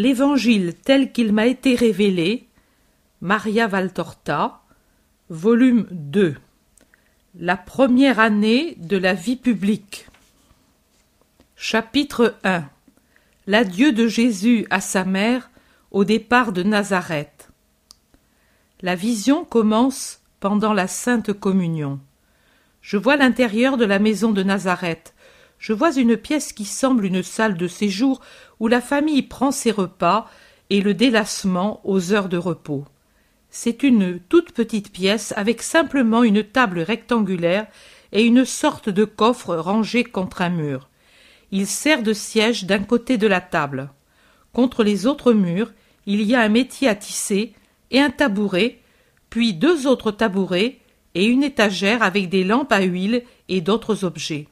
L'Évangile tel qu'il m'a été révélé, Maria Valtorta, volume 2. La première année de la vie publique. Chapitre 1 L'adieu de Jésus à sa mère au départ de Nazareth. La vision commence pendant la Sainte Communion. Je vois l'intérieur de la maison de Nazareth. Je vois une pièce qui semble une salle de séjour où la famille prend ses repas et le délassement aux heures de repos. C'est une toute petite pièce avec simplement une table rectangulaire et une sorte de coffre rangé contre un mur. Il sert de siège d'un côté de la table. Contre les autres murs, il y a un métier à tisser et un tabouret, puis deux autres tabourets et une étagère avec des lampes à huile et d'autres objets.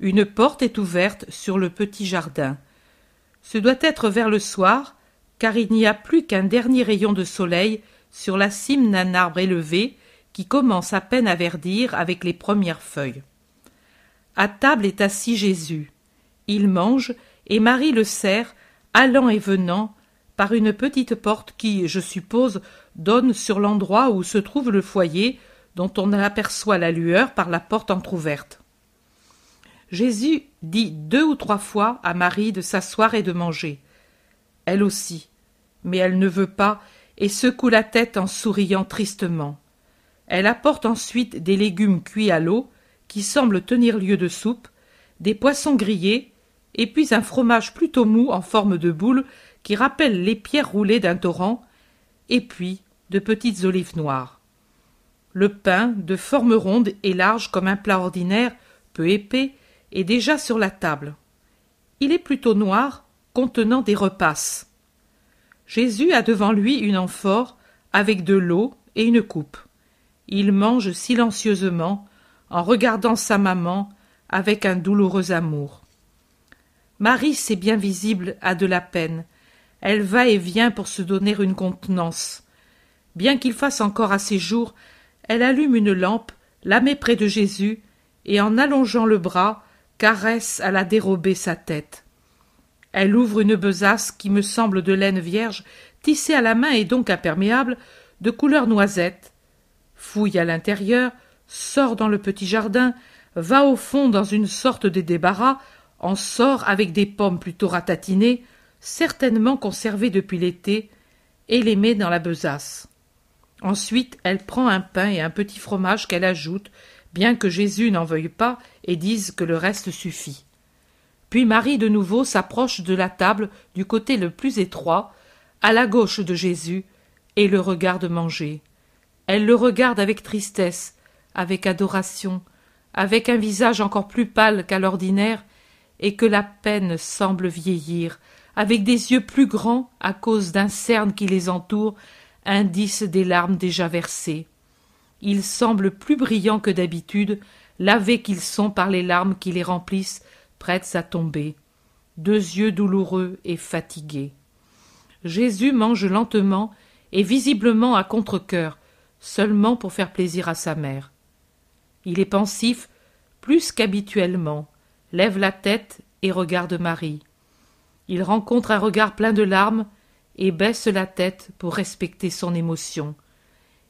Une porte est ouverte sur le petit jardin. Ce doit être vers le soir, car il n'y a plus qu'un dernier rayon de soleil sur la cime d'un arbre élevé qui commence à peine à verdir avec les premières feuilles. À table est assis Jésus. Il mange et Marie le sert, allant et venant, par une petite porte qui, je suppose, donne sur l'endroit où se trouve le foyer dont on aperçoit la lueur par la porte entr'ouverte. Jésus dit deux ou trois fois à Marie de s'asseoir et de manger. Elle aussi. Mais elle ne veut pas et secoue la tête en souriant tristement. Elle apporte ensuite des légumes cuits à l'eau, qui semblent tenir lieu de soupe, des poissons grillés, et puis un fromage plutôt mou en forme de boule qui rappelle les pierres roulées d'un torrent, et puis de petites olives noires. Le pain, de forme ronde et large comme un plat ordinaire, peu épais, est déjà sur la table. Il est plutôt noir, contenant des repasses. Jésus a devant lui une amphore avec de l'eau et une coupe. Il mange silencieusement en regardant sa maman avec un douloureux amour. Marie, c'est bien visible, a de la peine. Elle va et vient pour se donner une contenance. Bien qu'il fasse encore assez jour, elle allume une lampe, la met près de Jésus, et en allongeant le bras, caresse à la dérober sa tête. Elle ouvre une besace qui me semble de laine vierge, tissée à la main et donc imperméable, de couleur noisette, fouille à l'intérieur, sort dans le petit jardin, va au fond dans une sorte de débarras, en sort avec des pommes plutôt ratatinées, certainement conservées depuis l'été, et les met dans la besace. Ensuite, elle prend un pain et un petit fromage qu'elle ajoute, bien que Jésus n'en veuille pas et dise que le reste suffit. Puis Marie de nouveau s'approche de la table du côté le plus étroit, à la gauche de Jésus, et le regarde manger. Elle le regarde avec tristesse, avec adoration, avec un visage encore plus pâle qu'à l'ordinaire, et que la peine semble vieillir, avec des yeux plus grands à cause d'un cerne qui les entoure, indice des larmes déjà versées. Ils semblent plus brillants que d'habitude, lavés qu'ils sont par les larmes qui les remplissent prêtes à tomber, deux yeux douloureux et fatigués. Jésus mange lentement et visiblement à contre-cœur, seulement pour faire plaisir à sa mère. Il est pensif plus qu'habituellement, lève la tête et regarde Marie. Il rencontre un regard plein de larmes et baisse la tête pour respecter son émotion.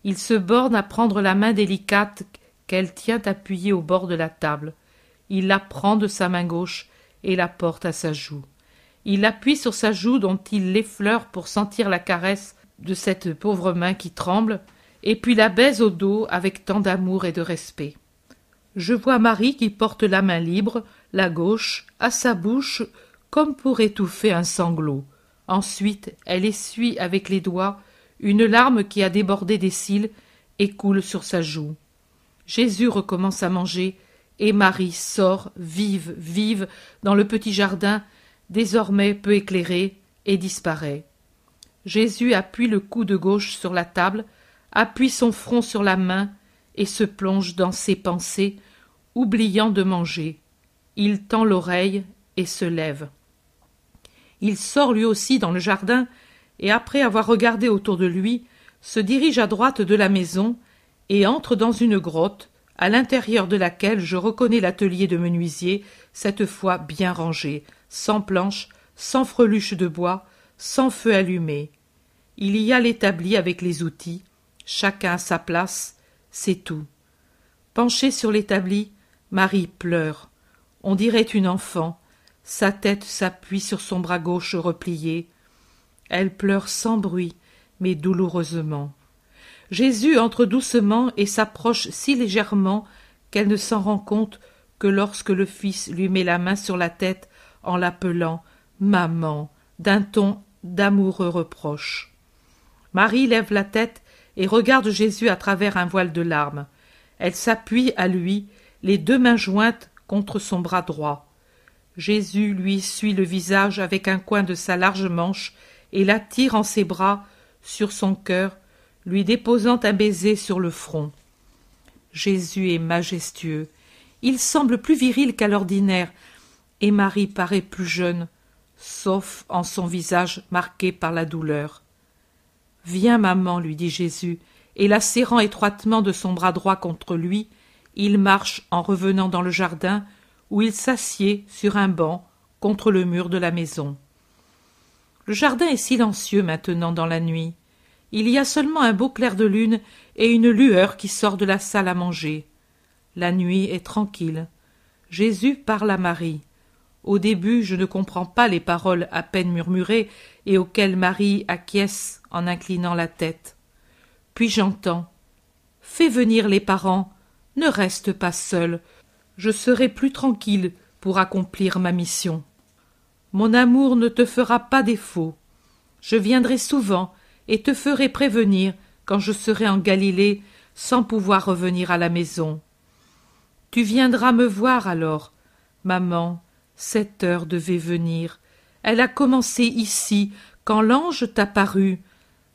Il se borne à prendre la main délicate qu'elle tient appuyée au bord de la table. Il la prend de sa main gauche et la porte à sa joue. Il appuie sur sa joue dont il l'effleure pour sentir la caresse de cette pauvre main qui tremble, et puis la baise au dos avec tant d'amour et de respect. Je vois Marie qui porte la main libre, la gauche, à sa bouche, comme pour étouffer un sanglot. Ensuite, elle essuie avec les doigts une larme qui a débordé des cils et coule sur sa joue. Jésus recommence à manger, et Marie sort, vive, vive, dans le petit jardin, désormais peu éclairé, et disparaît. Jésus appuie le cou de gauche sur la table, appuie son front sur la main, et se plonge dans ses pensées, oubliant de manger. Il tend l'oreille et se lève. Il sort lui aussi dans le jardin, et après avoir regardé autour de lui, se dirige à droite de la maison, et entre dans une grotte, à l'intérieur de laquelle je reconnais l'atelier de menuisier, cette fois bien rangé, sans planches, sans freluches de bois, sans feu allumé. Il y a l'établi avec les outils, chacun à sa place, c'est tout. Penchée sur l'établi, Marie pleure. On dirait une enfant. Sa tête s'appuie sur son bras gauche replié. Elle pleure sans bruit, mais douloureusement. Jésus entre doucement et s'approche si légèrement qu'elle ne s'en rend compte que lorsque le Fils lui met la main sur la tête en l'appelant Maman, d'un ton d'amoureux reproche. Marie lève la tête et regarde Jésus à travers un voile de larmes. Elle s'appuie à lui, les deux mains jointes contre son bras droit. Jésus lui suit le visage avec un coin de sa large manche et l'attire en ses bras sur son cœur, lui déposant un baiser sur le front. Jésus est majestueux. Il semble plus viril qu'à l'ordinaire, et Marie paraît plus jeune, sauf en son visage marqué par la douleur. Viens, maman, lui dit Jésus, et la serrant étroitement de son bras droit contre lui, il marche en revenant dans le jardin, où il s'assied sur un banc contre le mur de la maison. Le jardin est silencieux maintenant dans la nuit. Il y a seulement un beau clair de lune et une lueur qui sort de la salle à manger. La nuit est tranquille. Jésus parle à Marie. Au début, je ne comprends pas les paroles à peine murmurées et auxquelles Marie acquiesce en inclinant la tête. Puis j'entends. Fais venir les parents. Ne reste pas seul. Je serai plus tranquille pour accomplir ma mission. Mon amour ne te fera pas défaut. Je viendrai souvent et te ferai prévenir quand je serai en Galilée sans pouvoir revenir à la maison. Tu viendras me voir alors. Maman, cette heure devait venir. Elle a commencé ici, quand l'ange t'apparut.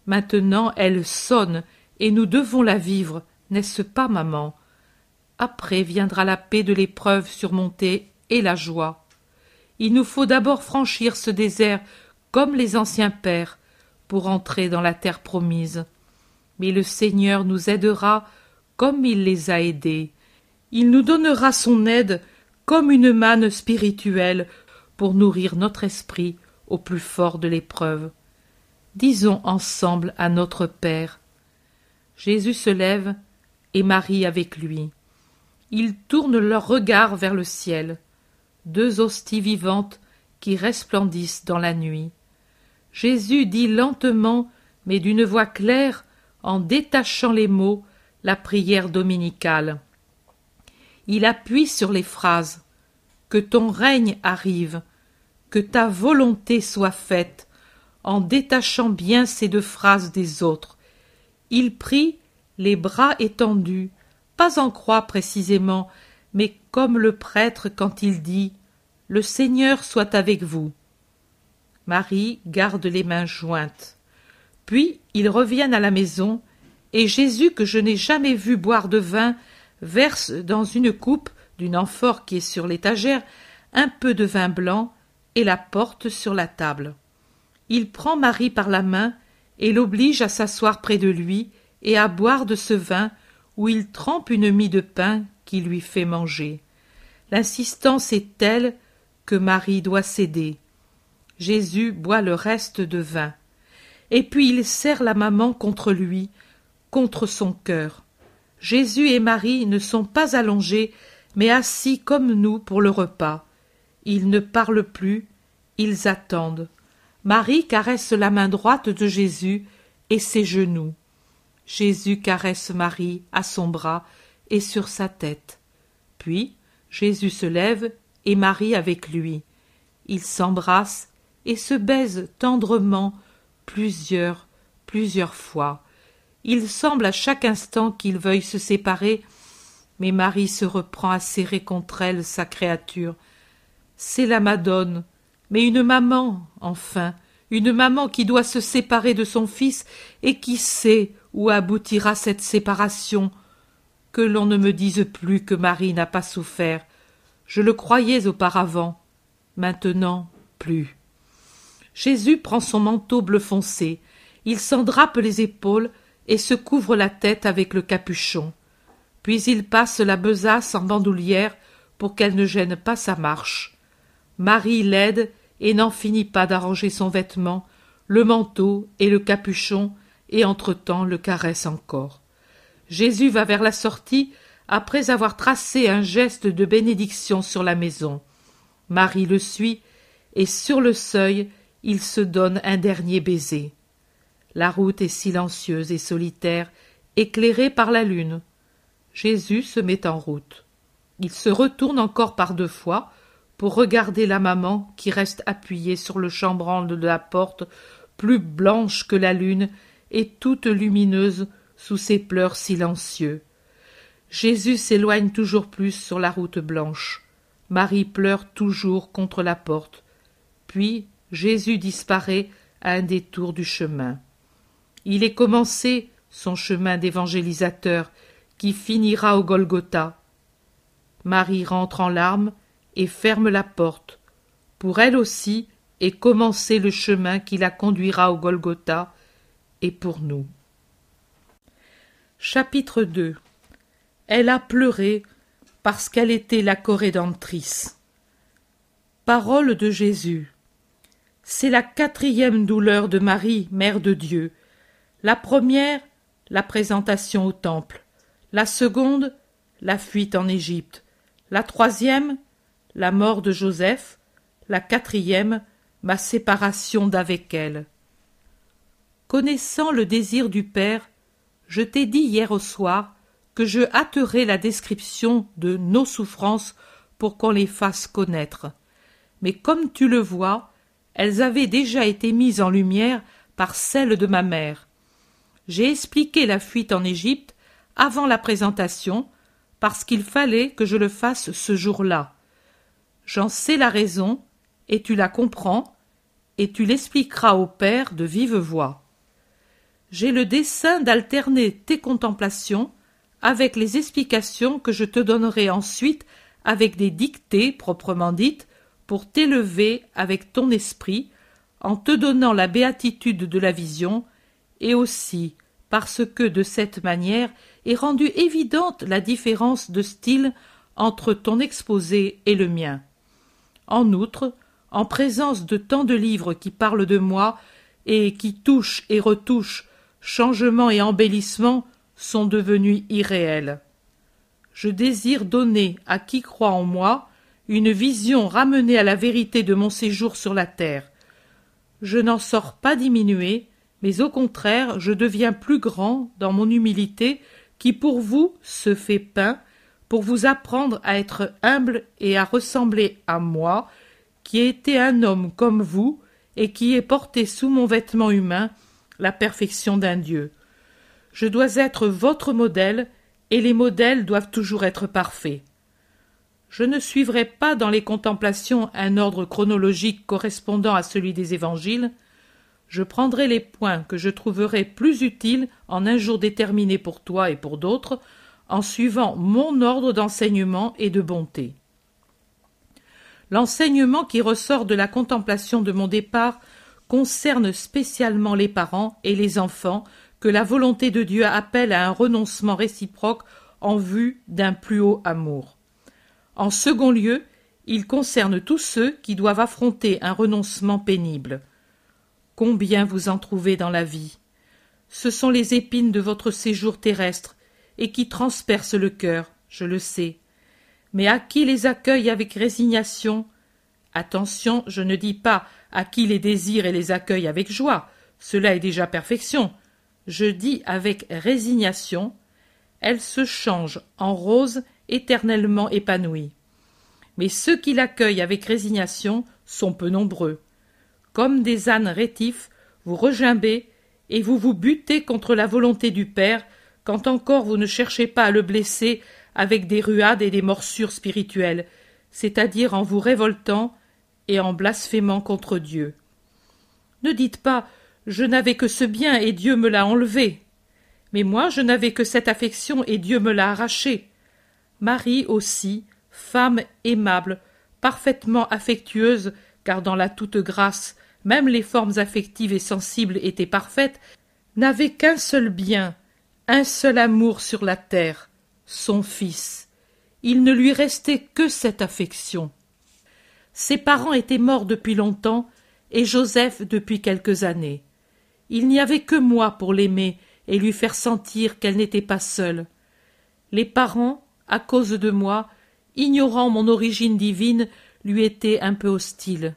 Maintenant elle sonne, et nous devons la vivre, n'est-ce pas, maman? Après viendra la paix de l'épreuve surmontée et la joie. Il nous faut d'abord franchir ce désert comme les anciens pères pour entrer dans la terre promise. Mais le Seigneur nous aidera comme il les a aidés. Il nous donnera son aide comme une manne spirituelle pour nourrir notre esprit au plus fort de l'épreuve. Disons ensemble à notre Père. Jésus se lève et Marie avec lui. Ils tournent leurs regards vers le ciel, deux hosties vivantes qui resplendissent dans la nuit. Jésus dit lentement, mais d'une voix claire, en détachant les mots, la prière dominicale. Il appuie sur les phrases. Que ton règne arrive. Que ta volonté soit faite en détachant bien ces deux phrases des autres. Il prie les bras étendus. Pas en croix précisément mais comme le prêtre quand il dit le seigneur soit avec vous marie garde les mains jointes puis ils reviennent à la maison et jésus que je n'ai jamais vu boire de vin verse dans une coupe d'une amphore qui est sur l'étagère un peu de vin blanc et la porte sur la table. Il prend Marie par la main et l'oblige à s'asseoir près de lui et à boire de ce vin où il trempe une mie de pain lui fait manger. L'insistance est telle que Marie doit céder. Jésus boit le reste de vin. Et puis il serre la maman contre lui, contre son cœur. Jésus et Marie ne sont pas allongés, mais assis comme nous pour le repas. Ils ne parlent plus, ils attendent. Marie caresse la main droite de Jésus et ses genoux. Jésus caresse Marie à son bras et sur sa tête. Puis Jésus se lève et Marie avec lui. Ils s'embrassent et se baisent tendrement plusieurs, plusieurs fois. Il semble à chaque instant qu'ils veuillent se séparer, mais Marie se reprend à serrer contre elle sa créature. C'est la Madone, mais une maman, enfin, une maman qui doit se séparer de son fils et qui sait où aboutira cette séparation. Que l'on ne me dise plus que Marie n'a pas souffert. Je le croyais auparavant. Maintenant, plus. Jésus prend son manteau bleu foncé. Il s'en drape les épaules et se couvre la tête avec le capuchon. Puis il passe la besace en bandoulière pour qu'elle ne gêne pas sa marche. Marie l'aide et n'en finit pas d'arranger son vêtement, le manteau et le capuchon, et entre-temps le caresse encore. Jésus va vers la sortie après avoir tracé un geste de bénédiction sur la maison. Marie le suit, et sur le seuil, il se donne un dernier baiser. La route est silencieuse et solitaire, éclairée par la lune. Jésus se met en route. Il se retourne encore par deux fois pour regarder la maman qui reste appuyée sur le chambranle de la porte, plus blanche que la lune et toute lumineuse sous ses pleurs silencieux. Jésus s'éloigne toujours plus sur la route blanche. Marie pleure toujours contre la porte. Puis Jésus disparaît à un détour du chemin. Il est commencé son chemin d'évangélisateur qui finira au Golgotha. Marie rentre en larmes et ferme la porte. Pour elle aussi est commencé le chemin qui la conduira au Golgotha et pour nous. Chapitre 2 elle a pleuré parce qu'elle était la corédentrice. Parole de Jésus. C'est la quatrième douleur de Marie, Mère de Dieu. La première, la présentation au temple. La seconde, la fuite en Égypte. La troisième, la mort de Joseph. La quatrième, ma séparation d'avec elle. Connaissant le désir du Père, je t'ai dit hier au soir que je hâterai la description de nos souffrances pour qu'on les fasse connaître. Mais comme tu le vois, elles avaient déjà été mises en lumière par celles de ma mère. J'ai expliqué la fuite en Égypte avant la présentation, parce qu'il fallait que je le fasse ce jour-là. J'en sais la raison, et tu la comprends, et tu l'expliqueras au Père de vive voix. J'ai le dessein d'alterner tes contemplations avec les explications que je te donnerai ensuite avec des dictées proprement dites pour t'élever avec ton esprit en te donnant la béatitude de la vision et aussi parce que de cette manière est rendue évidente la différence de style entre ton exposé et le mien. En outre, en présence de tant de livres qui parlent de moi et qui touchent et retouchent, changements et embellissements, sont devenus irréels. Je désire donner à qui croit en moi une vision ramenée à la vérité de mon séjour sur la terre. Je n'en sors pas diminué, mais au contraire je deviens plus grand dans mon humilité qui pour vous se fait pain, pour vous apprendre à être humble et à ressembler à moi, qui ai été un homme comme vous, et qui ai porté sous mon vêtement humain la perfection d'un Dieu. Je dois être votre modèle, et les modèles doivent toujours être parfaits. Je ne suivrai pas dans les contemplations un ordre chronologique correspondant à celui des évangiles. Je prendrai les points que je trouverai plus utiles en un jour déterminé pour toi et pour d'autres, en suivant mon ordre d'enseignement et de bonté. L'enseignement qui ressort de la contemplation de mon départ concerne spécialement les parents et les enfants que la volonté de Dieu appelle à un renoncement réciproque en vue d'un plus haut amour. En second lieu, il concerne tous ceux qui doivent affronter un renoncement pénible. Combien vous en trouvez dans la vie? Ce sont les épines de votre séjour terrestre, et qui transpercent le cœur, je le sais. Mais à qui les accueille avec résignation? Attention, je ne dis pas à qui les désire et les accueille avec joie, cela est déjà perfection, je dis avec résignation, elle se change en rose éternellement épanouie. Mais ceux qui l'accueillent avec résignation sont peu nombreux. Comme des ânes rétifs, vous regimbez et vous vous butez contre la volonté du Père quand encore vous ne cherchez pas à le blesser avec des ruades et des morsures spirituelles, c'est-à-dire en vous révoltant et en blasphémant contre Dieu. Ne dites pas je n'avais que ce bien et Dieu me l'a enlevé. Mais moi je n'avais que cette affection et Dieu me l'a arrachée. Marie aussi, femme aimable, parfaitement affectueuse, car dans la toute grâce, même les formes affectives et sensibles étaient parfaites, n'avait qu'un seul bien, un seul amour sur la terre, son fils. Il ne lui restait que cette affection. Ses parents étaient morts depuis longtemps, et Joseph depuis quelques années. Il n'y avait que moi pour l'aimer et lui faire sentir qu'elle n'était pas seule. Les parents, à cause de moi, ignorant mon origine divine, lui étaient un peu hostiles.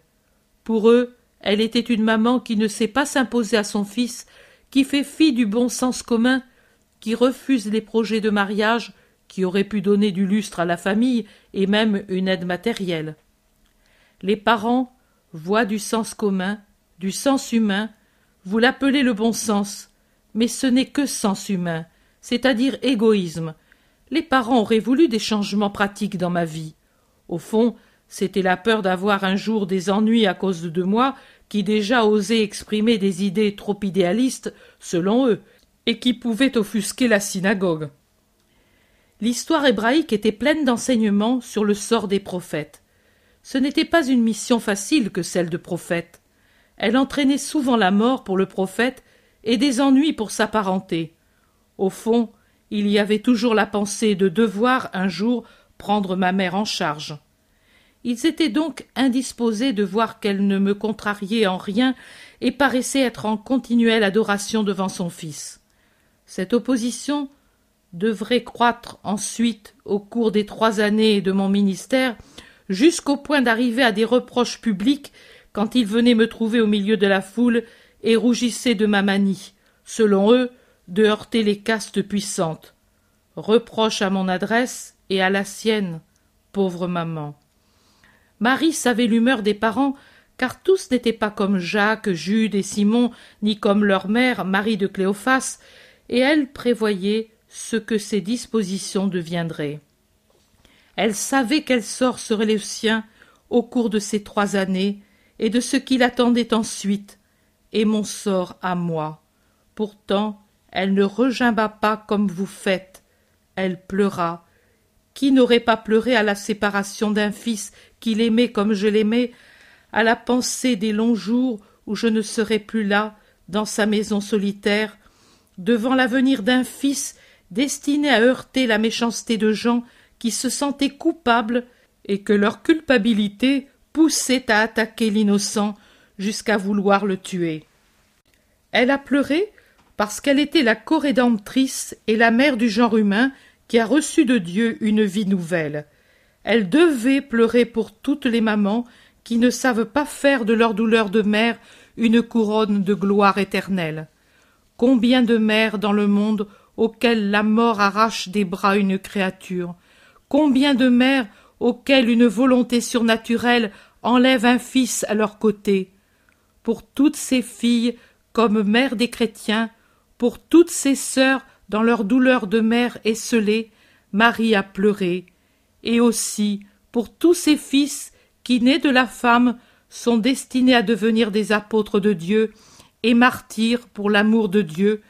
Pour eux, elle était une maman qui ne sait pas s'imposer à son fils, qui fait fi du bon sens commun, qui refuse les projets de mariage qui auraient pu donner du lustre à la famille et même une aide matérielle. Les parents voient du sens commun, du sens humain, vous l'appelez le bon sens, mais ce n'est que sens humain, c'est-à-dire égoïsme. Les parents auraient voulu des changements pratiques dans ma vie. Au fond, c'était la peur d'avoir un jour des ennuis à cause de moi qui déjà osaient exprimer des idées trop idéalistes, selon eux, et qui pouvaient offusquer la synagogue. L'histoire hébraïque était pleine d'enseignements sur le sort des prophètes. Ce n'était pas une mission facile que celle de prophète. Elle entraînait souvent la mort pour le prophète et des ennuis pour sa parenté. Au fond, il y avait toujours la pensée de devoir un jour prendre ma mère en charge. Ils étaient donc indisposés de voir qu'elle ne me contrariait en rien et paraissait être en continuelle adoration devant son fils. Cette opposition devrait croître ensuite au cours des trois années de mon ministère jusqu'au point d'arriver à des reproches publics quand il venait me trouver au milieu de la foule et rougissait de ma manie, selon eux, de heurter les castes puissantes. Reproches à mon adresse et à la sienne, pauvre maman. Marie savait l'humeur des parents, car tous n'étaient pas comme Jacques, Jude et Simon, ni comme leur mère, Marie de Cléophas, et elle prévoyait ce que ses dispositions deviendraient. Elle savait quel sort serait le sien au cours de ces trois années, et de ce qui l'attendait ensuite, et mon sort à moi. Pourtant, elle ne regimba pas comme vous faites. Elle pleura. Qui n'aurait pas pleuré à la séparation d'un fils qu'il aimait comme je l'aimais, à la pensée des longs jours où je ne serais plus là, dans sa maison solitaire, devant l'avenir d'un fils destiné à heurter la méchanceté de gens qui se sentaient coupables et que leur culpabilité poussait à attaquer l'innocent jusqu'à vouloir le tuer. Elle a pleuré parce qu'elle était la corédemptrice et la mère du genre humain qui a reçu de Dieu une vie nouvelle. Elle devait pleurer pour toutes les mamans qui ne savent pas faire de leur douleur de mère une couronne de gloire éternelle. Combien de mères dans le monde auxquelles la mort arrache des bras une créature Combien de mères auxquelles une volonté surnaturelle enlève un fils à leur côté? Pour toutes ces filles, comme mères des chrétiens, pour toutes ces sœurs dans leur douleur de mère esselée, Marie a pleuré, et aussi pour tous ces fils qui, nés de la femme, sont destinés à devenir des apôtres de Dieu et martyrs pour l'amour de Dieu,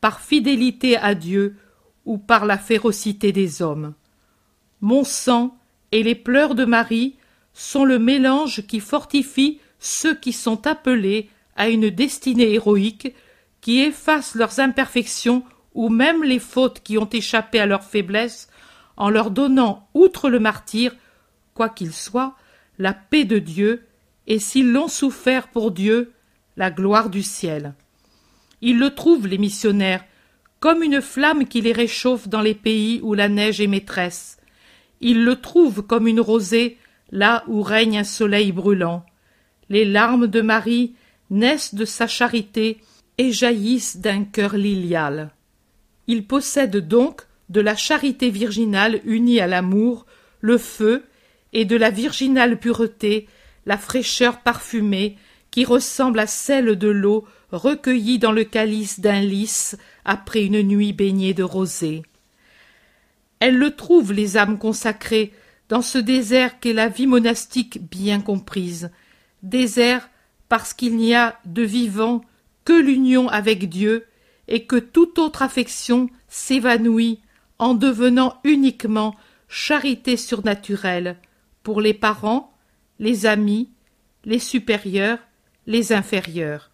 par fidélité à Dieu ou par la férocité des hommes. Mon sang et les pleurs de Marie sont le mélange qui fortifie ceux qui sont appelés à une destinée héroïque, qui efface leurs imperfections ou même les fautes qui ont échappé à leur faiblesse, en leur donnant, outre le martyr, quoi qu'il soit, la paix de Dieu, et s'ils l'ont souffert pour Dieu, la gloire du ciel. Ils le trouvent, les missionnaires, comme une flamme qui les réchauffe dans les pays où la neige est maîtresse. Ils le trouvent comme une rosée là où règne un soleil brûlant. Les larmes de Marie naissent de sa charité et jaillissent d'un cœur lilial. Il possède donc de la charité virginale unie à l'amour, le feu, et de la virginale pureté, la fraîcheur parfumée, qui ressemble à celle de l'eau recueillie dans le calice d'un lys après une nuit baignée de rosée. Elles le trouvent, les âmes consacrées, dans ce désert qu'est la vie monastique bien comprise, désert parce qu'il n'y a de vivant que l'union avec Dieu et que toute autre affection s'évanouit en devenant uniquement charité surnaturelle pour les parents, les amis, les supérieurs, les inférieurs.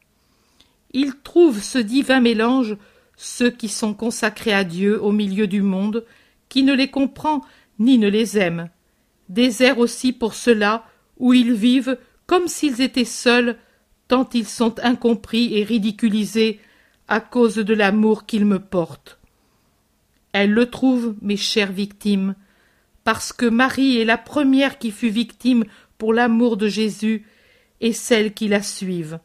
Ils trouvent ce divin mélange ceux qui sont consacrés à Dieu au milieu du monde, qui ne les comprend ni ne les aime, désert aussi pour ceux-là où ils vivent comme s'ils étaient seuls tant ils sont incompris et ridiculisés à cause de l'amour qu'ils me portent. Elle le trouve, mes chères victimes, parce que Marie est la première qui fut victime pour l'amour de Jésus et celles qui la suivent.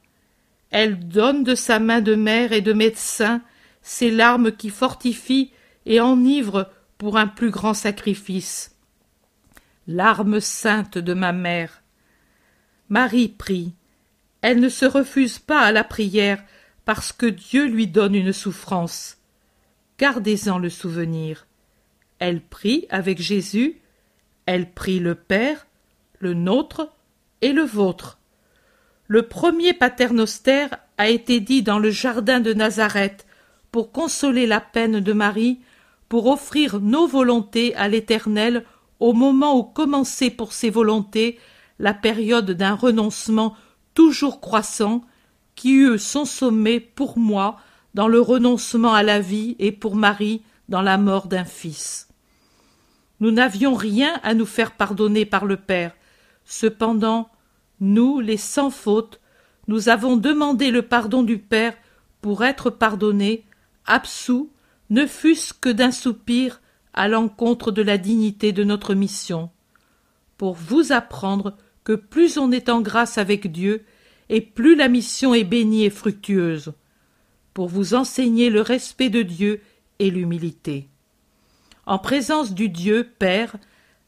Elle donne de sa main de mère et de médecin ces larmes qui fortifient et enivrent pour un plus grand sacrifice. Larmes saintes de ma mère. Marie prie. Elle ne se refuse pas à la prière parce que Dieu lui donne une souffrance. Gardez-en le souvenir. Elle prie avec Jésus, elle prie le Père, le nôtre et le vôtre. Le premier paternoster a été dit dans le jardin de Nazareth pour consoler la peine de Marie, pour offrir nos volontés à l'Éternel au moment où commençait pour ses volontés la période d'un renoncement toujours croissant qui eut son sommet pour moi dans le renoncement à la vie et pour Marie dans la mort d'un fils. Nous n'avions rien à nous faire pardonner par le Père. Cependant, nous, les sans faute, nous avons demandé le pardon du Père pour être pardonnés, absous, ne fût-ce que d'un soupir à l'encontre de la dignité de notre mission, pour vous apprendre que plus on est en grâce avec Dieu, et plus la mission est bénie et fructueuse, pour vous enseigner le respect de Dieu et l'humilité. En présence du Dieu Père,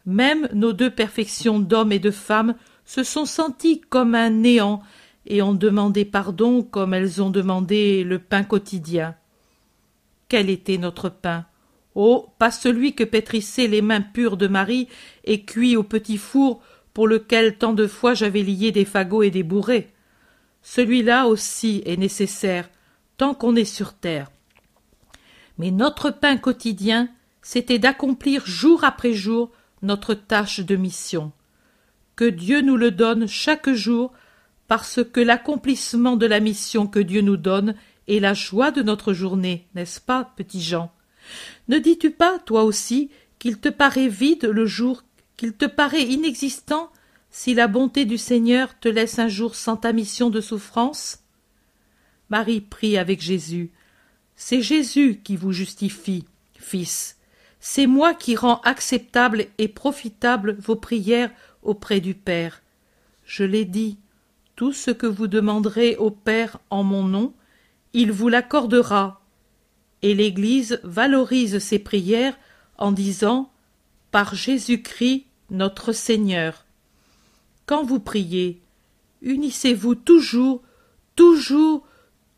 même nos deux perfections d'homme et de femme se sont senties comme un néant et ont demandé pardon comme elles ont demandé le pain quotidien. Quel était notre pain? Oh, pas celui que pétrissaient les mains pures de Marie et cuit au petit four pour lequel tant de fois j'avais lié des fagots et des bourrées. Celui-là aussi est nécessaire, tant qu'on est sur terre. Mais notre pain quotidien, c'était d'accomplir jour après jour notre tâche de mission. Que Dieu nous le donne chaque jour, parce que l'accomplissement de la mission que Dieu nous donne est la joie de notre journée, n'est-ce pas, petit Jean? Ne dis-tu pas, toi aussi, qu'il te paraît vide le jour, qu'il te paraît inexistant, si la bonté du Seigneur te laisse un jour sans ta mission de souffrance? Marie prie avec Jésus. C'est Jésus qui vous justifie, fils. C'est moi qui rends acceptable et profitable vos prières auprès du Père. Je l'ai dit, tout ce que vous demanderez au Père en mon nom, il vous l'accordera. Et l'Église valorise ses prières en disant Par Jésus-Christ notre Seigneur. Quand vous priez, unissez-vous toujours, toujours,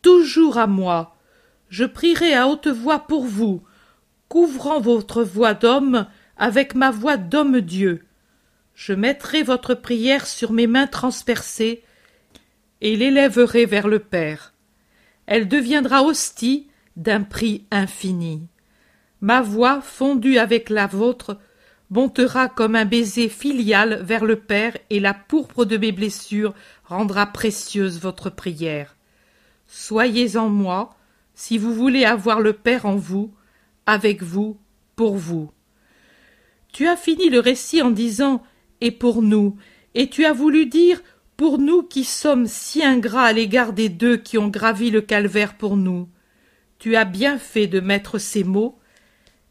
toujours à moi. Je prierai à haute voix pour vous, couvrant votre voix d'homme avec ma voix d'homme-dieu. Je mettrai votre prière sur mes mains transpercées et l'élèverai vers le Père. Elle deviendra hostie d'un prix infini. Ma voix, fondue avec la vôtre, montera comme un baiser filial vers le Père, et la pourpre de mes blessures rendra précieuse votre prière. Soyez en moi, si vous voulez avoir le Père en vous, avec vous, pour vous. Tu as fini le récit en disant et pour nous, et tu as voulu dire pour nous qui sommes si ingrats à l'égard des deux qui ont gravi le calvaire pour nous. Tu as bien fait de mettre ces mots.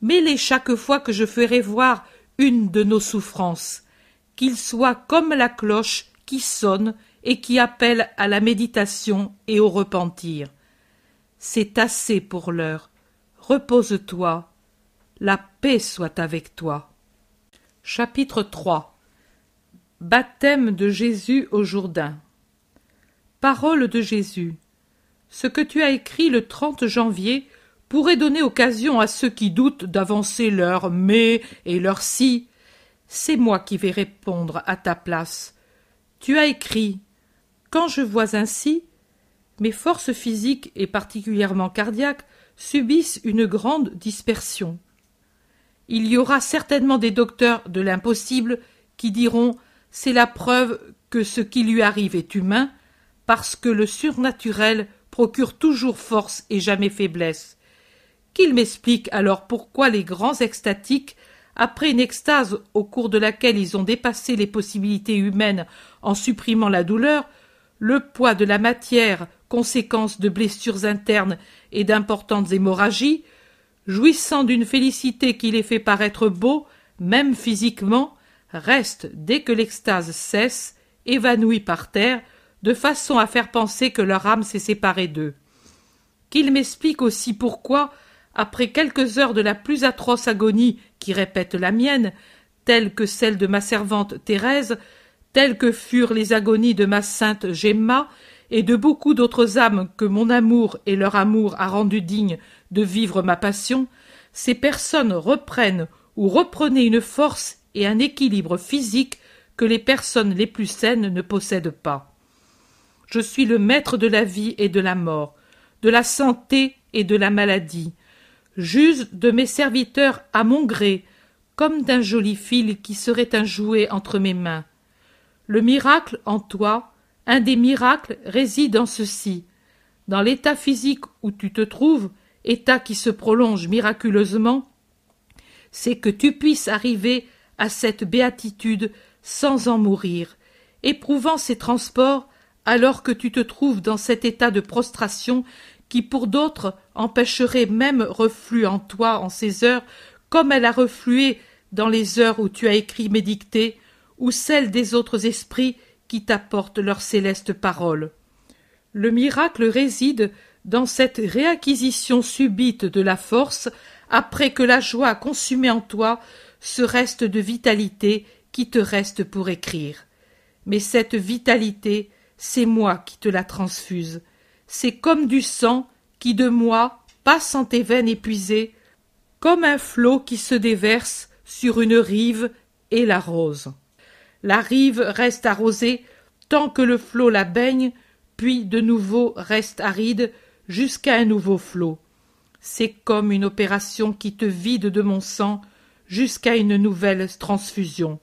Mets-les chaque fois que je ferai voir une de nos souffrances, qu'il soit comme la cloche qui sonne et qui appelle à la méditation et au repentir. C'est assez pour l'heure. Repose-toi. La paix soit avec toi. Chapitre 3 Baptême de Jésus au Jourdain. Parole de Jésus. Ce que tu as écrit le 30 janvier pourrait donner occasion à ceux qui doutent d'avancer leur mais et leur si. C'est moi qui vais répondre à ta place. Tu as écrit Quand je vois ainsi, mes forces physiques et particulièrement cardiaques subissent une grande dispersion. Il y aura certainement des docteurs de l'impossible qui diront c'est la preuve que ce qui lui arrive est humain, parce que le surnaturel procure toujours force et jamais faiblesse. Qu'il m'explique alors pourquoi les grands extatiques, après une extase au cours de laquelle ils ont dépassé les possibilités humaines en supprimant la douleur, le poids de la matière, conséquence de blessures internes et d'importantes hémorragies, jouissant d'une félicité qui les fait paraître beaux, même physiquement, restent, dès que l'extase cesse, évanouis par terre, de façon à faire penser que leur âme s'est séparée d'eux. Qu'il m'explique aussi pourquoi, après quelques heures de la plus atroce agonie qui répète la mienne, telle que celle de ma servante Thérèse, telles que furent les agonies de ma sainte Gemma, et de beaucoup d'autres âmes que mon amour et leur amour a rendues dignes de vivre ma passion, ces personnes reprennent ou reprenaient une force et un équilibre physique que les personnes les plus saines ne possèdent pas. Je suis le maître de la vie et de la mort, de la santé et de la maladie. J'use de mes serviteurs à mon gré, comme d'un joli fil qui serait un jouet entre mes mains. Le miracle en toi, un des miracles, réside en ceci. Dans l'état physique où tu te trouves, état qui se prolonge miraculeusement, c'est que tu puisses arriver à cette béatitude sans en mourir, éprouvant ces transports alors que tu te trouves dans cet état de prostration qui pour d'autres empêcherait même reflux en toi en ces heures, comme elle a reflué dans les heures où tu as écrit mes dictées, ou celles des autres esprits qui t'apportent leurs célestes paroles. Le miracle réside dans cette réacquisition subite de la force après que la joie a consumé en toi ce reste de vitalité qui te reste pour écrire. Mais cette vitalité, c'est moi qui te la transfuse. C'est comme du sang qui de moi passe en tes veines épuisées, comme un flot qui se déverse sur une rive et l'arrose. La rive reste arrosée tant que le flot la baigne, puis de nouveau reste aride jusqu'à un nouveau flot. C'est comme une opération qui te vide de mon sang jusqu'à une nouvelle transfusion.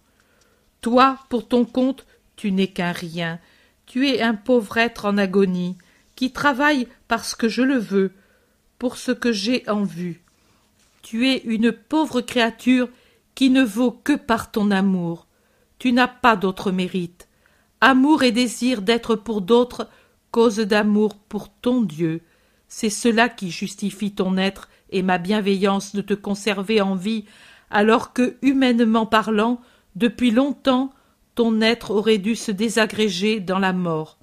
Toi, pour ton compte, tu n'es qu'un rien, tu es un pauvre être en agonie, qui travaille parce que je le veux, pour ce que j'ai en vue. Tu es une pauvre créature qui ne vaut que par ton amour. Tu n'as pas d'autre mérite. Amour et désir d'être pour d'autres, cause d'amour pour ton Dieu. C'est cela qui justifie ton être et ma bienveillance de te conserver en vie, alors que, humainement parlant, depuis longtemps, ton être aurait dû se désagréger dans la mort.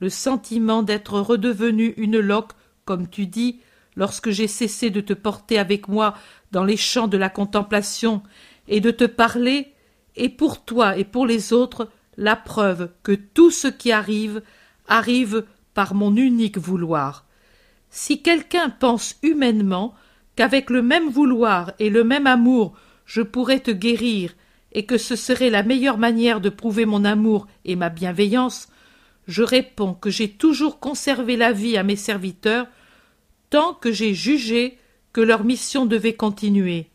Le sentiment d'être redevenu une loque, comme tu dis, lorsque j'ai cessé de te porter avec moi dans les champs de la contemplation et de te parler, est pour toi et pour les autres la preuve que tout ce qui arrive arrive par mon unique vouloir. Si quelqu'un pense humainement qu'avec le même vouloir et le même amour je pourrais te guérir et que ce serait la meilleure manière de prouver mon amour et ma bienveillance, je réponds que j'ai toujours conservé la vie à mes serviteurs tant que j'ai jugé que leur mission devait continuer,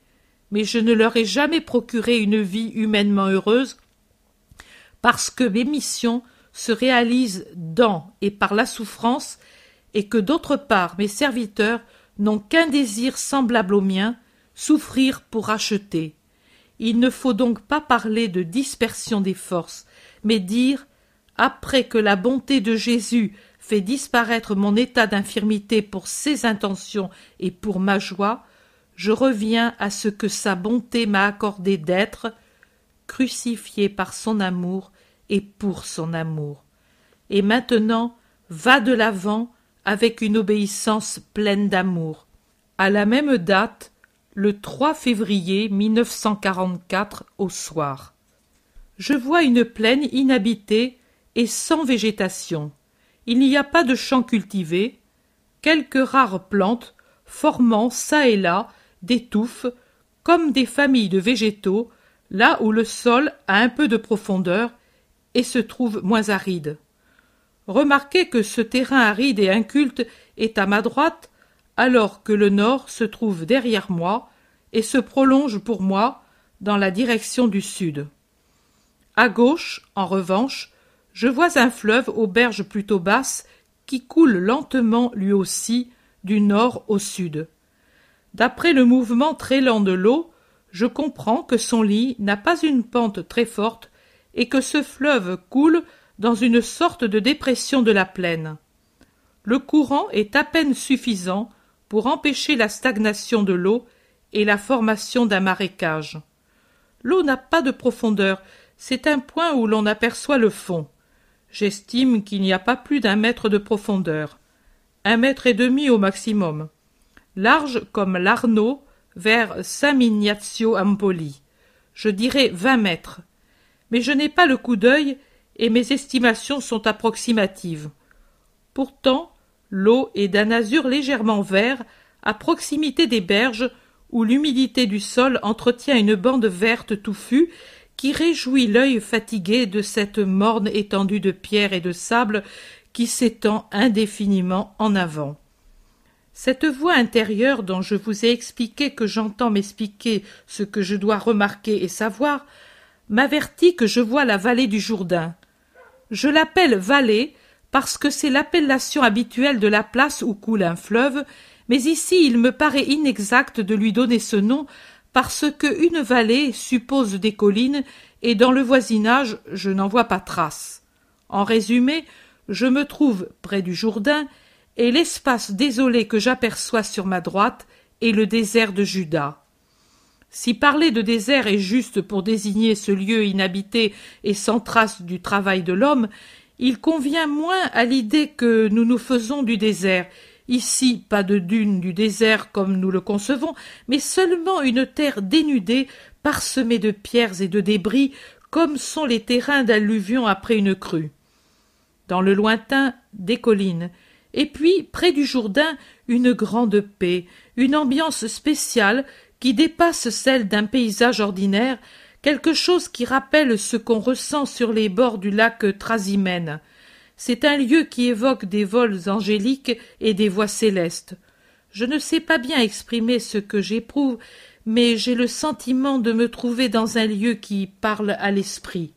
mais je ne leur ai jamais procuré une vie humainement heureuse parce que mes missions se réalisent dans et par la souffrance et que d'autre part mes serviteurs n'ont qu'un désir semblable au mien, souffrir pour acheter. Il ne faut donc pas parler de dispersion des forces, mais dire après que la bonté de Jésus fait disparaître mon état d'infirmité pour ses intentions et pour ma joie, je reviens à ce que sa bonté m'a accordé d'être, crucifié par son amour et pour son amour. Et maintenant, va de l'avant avec une obéissance pleine d'amour. À la même date, le 3 février 1944 au soir. Je vois une plaine inhabitée et sans végétation. Il n'y a pas de champs cultivés, quelques rares plantes formant çà et là des touffes comme des familles de végétaux là où le sol a un peu de profondeur et se trouve moins aride. Remarquez que ce terrain aride et inculte est à ma droite, alors que le nord se trouve derrière moi et se prolonge pour moi dans la direction du sud. À gauche, en revanche, je vois un fleuve aux berges plutôt basses qui coule lentement lui aussi du nord au sud. D'après le mouvement très lent de l'eau, je comprends que son lit n'a pas une pente très forte et que ce fleuve coule dans une sorte de dépression de la plaine. Le courant est à peine suffisant pour empêcher la stagnation de l'eau et la formation d'un marécage. L'eau n'a pas de profondeur, c'est un point où l'on aperçoit le fond. J'estime qu'il n'y a pas plus d'un mètre de profondeur. Un mètre et demi au maximum. Large comme l'Arnaud vers Saint Mignazio Ampoli. Je dirais vingt mètres. Mais je n'ai pas le coup d'œil et mes estimations sont approximatives. Pourtant, l'eau est d'un azur légèrement vert à proximité des berges où l'humidité du sol entretient une bande verte touffue qui réjouit l'œil fatigué de cette morne étendue de pierre et de sable qui s'étend indéfiniment en avant. Cette voix intérieure dont je vous ai expliqué que j'entends m'expliquer ce que je dois remarquer et savoir, m'avertit que je vois la vallée du Jourdain. Je l'appelle vallée parce que c'est l'appellation habituelle de la place où coule un fleuve, mais ici il me paraît inexact de lui donner ce nom parce que une vallée suppose des collines et dans le voisinage je n'en vois pas trace. En résumé, je me trouve près du Jourdain et l'espace désolé que j'aperçois sur ma droite est le désert de Juda. Si parler de désert est juste pour désigner ce lieu inhabité et sans trace du travail de l'homme, il convient moins à l'idée que nous nous faisons du désert. Ici, pas de dunes du désert comme nous le concevons, mais seulement une terre dénudée, parsemée de pierres et de débris, comme sont les terrains d'alluvion après une crue. Dans le lointain, des collines, et puis, près du Jourdain, une grande paix, une ambiance spéciale qui dépasse celle d'un paysage ordinaire, quelque chose qui rappelle ce qu'on ressent sur les bords du lac Trasimène. C'est un lieu qui évoque des vols angéliques et des voix célestes. Je ne sais pas bien exprimer ce que j'éprouve, mais j'ai le sentiment de me trouver dans un lieu qui parle à l'esprit.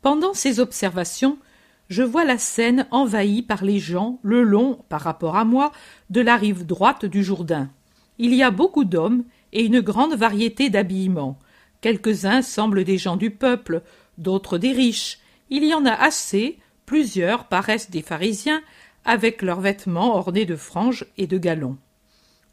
Pendant ces observations, je vois la Seine envahie par les gens le long, par rapport à moi, de la rive droite du Jourdain. Il y a beaucoup d'hommes et une grande variété d'habillements. Quelques-uns semblent des gens du peuple, d'autres des riches. Il y en a assez, plusieurs paraissent des pharisiens, avec leurs vêtements ornés de franges et de galons.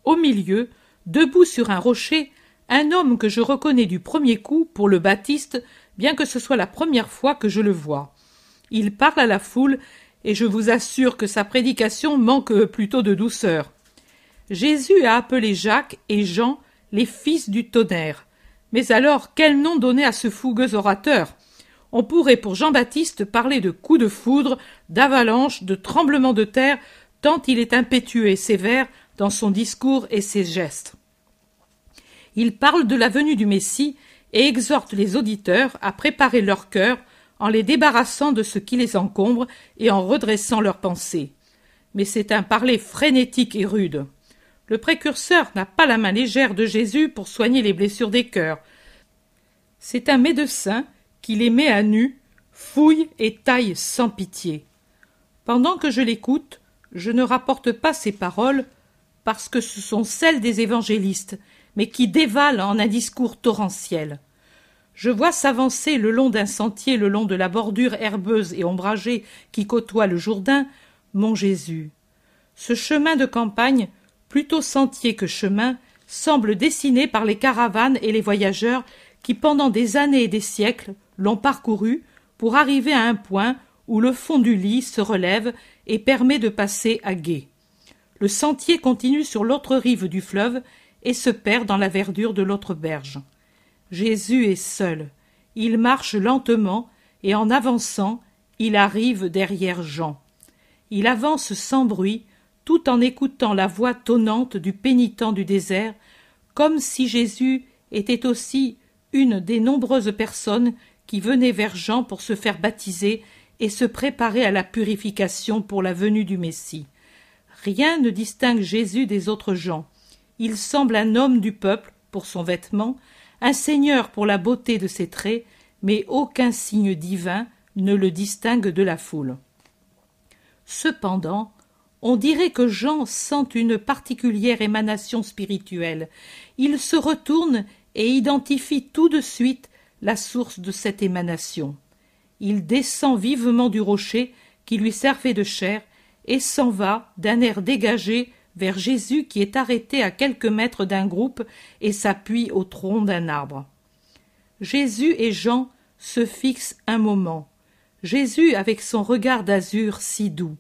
Au milieu, debout sur un rocher, un homme que je reconnais du premier coup pour le Baptiste, bien que ce soit la première fois que je le vois. Il parle à la foule, et je vous assure que sa prédication manque plutôt de douceur. Jésus a appelé Jacques et Jean les fils du tonnerre. Mais alors, quel nom donner à ce fougueux orateur? On pourrait pour Jean-Baptiste parler de coups de foudre, d'avalanche, de tremblement de terre, tant il est impétueux et sévère dans son discours et ses gestes. Il parle de la venue du Messie et exhorte les auditeurs à préparer leur cœur en les débarrassant de ce qui les encombre et en redressant leurs pensées. Mais c'est un parler frénétique et rude. Le précurseur n'a pas la main légère de Jésus pour soigner les blessures des cœurs. C'est un médecin qui les met à nu, fouille et taille sans pitié. Pendant que je l'écoute, je ne rapporte pas ses paroles parce que ce sont celles des évangélistes, mais qui dévalent en un discours torrentiel. Je vois s'avancer le long d'un sentier, le long de la bordure herbeuse et ombragée qui côtoie le Jourdain, mon Jésus. Ce chemin de campagne, plutôt sentier que chemin, semble dessiné par les caravanes et les voyageurs qui, pendant des années et des siècles, l'ont parcouru pour arriver à un point où le fond du lit se relève et permet de passer à gué. Le sentier continue sur l'autre rive du fleuve et se perd dans la verdure de l'autre berge. Jésus est seul. Il marche lentement, et en avançant, il arrive derrière Jean. Il avance sans bruit, tout en écoutant la voix tonnante du pénitent du désert, comme si Jésus était aussi une des nombreuses personnes qui venaient vers Jean pour se faire baptiser et se préparer à la purification pour la venue du Messie. Rien ne distingue Jésus des autres gens. Il semble un homme du peuple pour son vêtement, un seigneur pour la beauté de ses traits, mais aucun signe divin ne le distingue de la foule. Cependant, on dirait que Jean sent une particulière émanation spirituelle. Il se retourne et identifie tout de suite la source de cette émanation. il descend vivement du rocher qui lui servait de chair, et s'en va, d'un air dégagé, vers Jésus qui est arrêté à quelques mètres d'un groupe et s'appuie au tronc d'un arbre. Jésus et Jean se fixent un moment. Jésus avec son regard d'azur si doux,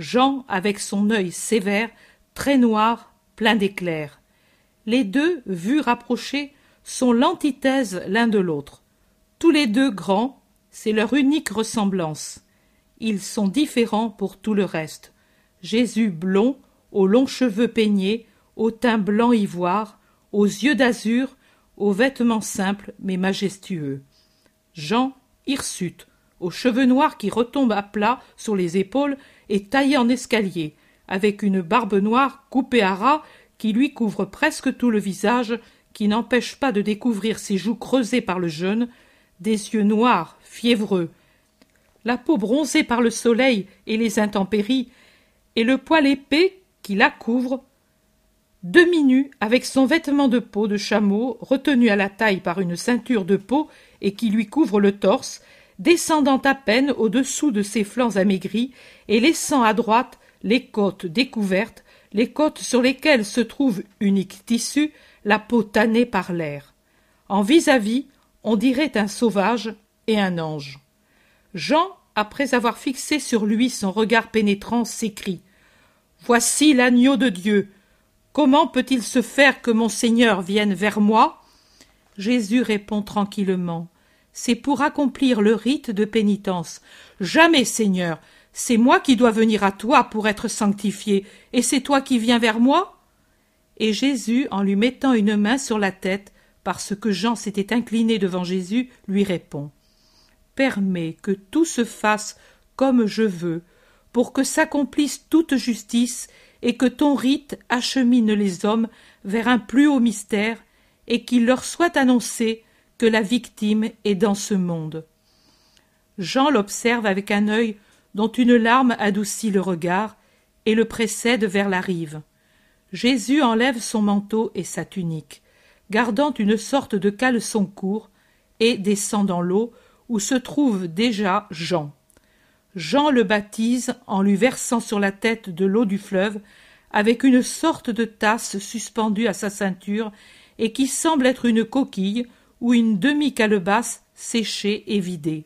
Jean avec son œil sévère, très noir, plein d'éclairs. Les deux, vus rapprochés, sont l'antithèse l'un de l'autre. Tous les deux grands, c'est leur unique ressemblance. Ils sont différents pour tout le reste. Jésus blond, aux longs cheveux peignés, au teint blanc ivoire, aux yeux d'azur, aux vêtements simples mais majestueux. Jean hirsute, aux cheveux noirs qui retombent à plat sur les épaules et taillés en escalier, avec une barbe noire coupée à ras qui lui couvre presque tout le visage, qui n'empêche pas de découvrir ses joues creusées par le jeûne, des yeux noirs, fiévreux, la peau bronzée par le soleil et les intempéries, et le poil épais qui la couvre, demi-nu, avec son vêtement de peau de chameau retenu à la taille par une ceinture de peau et qui lui couvre le torse, descendant à peine au-dessous de ses flancs amaigris et laissant à droite les côtes découvertes, les côtes sur lesquelles se trouve unique tissu, la peau tannée par l'air. En vis-à-vis, on dirait un sauvage et un ange. Jean, après avoir fixé sur lui son regard pénétrant, s'écrie. Voici l'agneau de Dieu. Comment peut-il se faire que mon Seigneur vienne vers moi? Jésus répond tranquillement c'est pour accomplir le rite de pénitence. Jamais, Seigneur, c'est moi qui dois venir à toi pour être sanctifié, et c'est toi qui viens vers moi? Et Jésus, en lui mettant une main sur la tête, parce que Jean s'était incliné devant Jésus, lui répond. Permets que tout se fasse comme je veux, pour que s'accomplisse toute justice, et que ton rite achemine les hommes vers un plus haut mystère, et qu'il leur soit annoncé la victime est dans ce monde. Jean l'observe avec un œil dont une larme adoucit le regard et le précède vers la rive. Jésus enlève son manteau et sa tunique, gardant une sorte de caleçon court, et descend dans l'eau où se trouve déjà Jean. Jean le baptise en lui versant sur la tête de l'eau du fleuve, avec une sorte de tasse suspendue à sa ceinture et qui semble être une coquille ou une demi-calebasse séchée et vidée.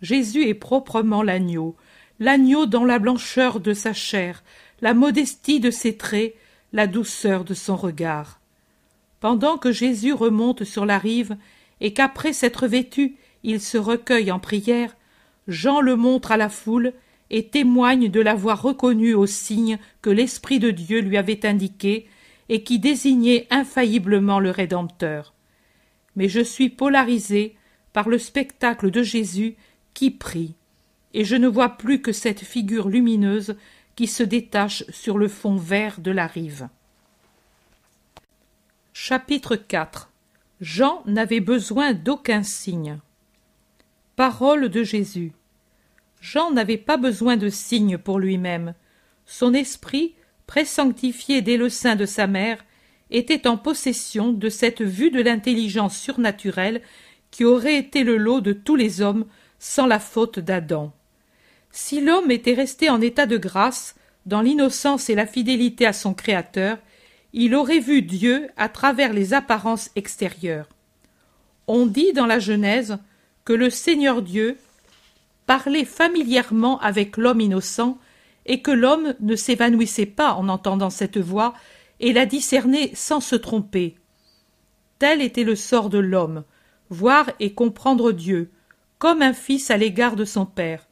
Jésus est proprement l'agneau, l'agneau dans la blancheur de sa chair, la modestie de ses traits, la douceur de son regard. Pendant que Jésus remonte sur la rive, et qu'après s'être vêtu, il se recueille en prière, Jean le montre à la foule et témoigne de l'avoir reconnu au signe que l'Esprit de Dieu lui avait indiqué et qui désignait infailliblement le Rédempteur mais je suis polarisé par le spectacle de Jésus qui prie, et je ne vois plus que cette figure lumineuse qui se détache sur le fond vert de la rive. Chapitre 4 Jean n'avait besoin d'aucun signe. Parole de Jésus. Jean n'avait pas besoin de signe pour lui-même. Son esprit, présanctifié dès le sein de sa mère, était en possession de cette vue de l'intelligence surnaturelle qui aurait été le lot de tous les hommes sans la faute d'Adam. Si l'homme était resté en état de grâce, dans l'innocence et la fidélité à son Créateur, il aurait vu Dieu à travers les apparences extérieures. On dit dans la Genèse que le Seigneur Dieu parlait familièrement avec l'homme innocent et que l'homme ne s'évanouissait pas en entendant cette voix et la discerner sans se tromper. Tel était le sort de l'homme, voir et comprendre Dieu, comme un fils à l'égard de son père.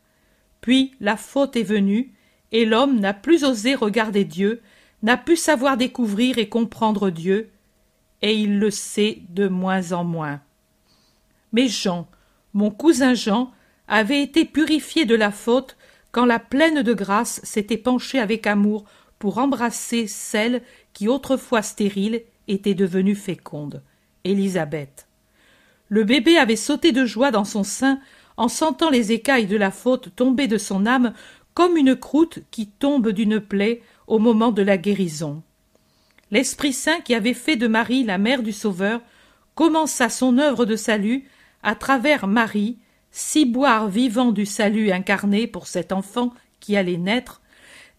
Puis la faute est venue, et l'homme n'a plus osé regarder Dieu, n'a pu savoir découvrir et comprendre Dieu, et il le sait de moins en moins. Mais Jean, mon cousin Jean, avait été purifié de la faute quand la pleine de grâce s'était penchée avec amour pour embrasser celle qui autrefois stérile était devenue féconde, Élisabeth. Le bébé avait sauté de joie dans son sein en sentant les écailles de la faute tomber de son âme comme une croûte qui tombe d'une plaie au moment de la guérison. L'Esprit Saint qui avait fait de Marie la mère du Sauveur commença son œuvre de salut à travers Marie, ciboire vivant du salut incarné pour cet enfant qui allait naître,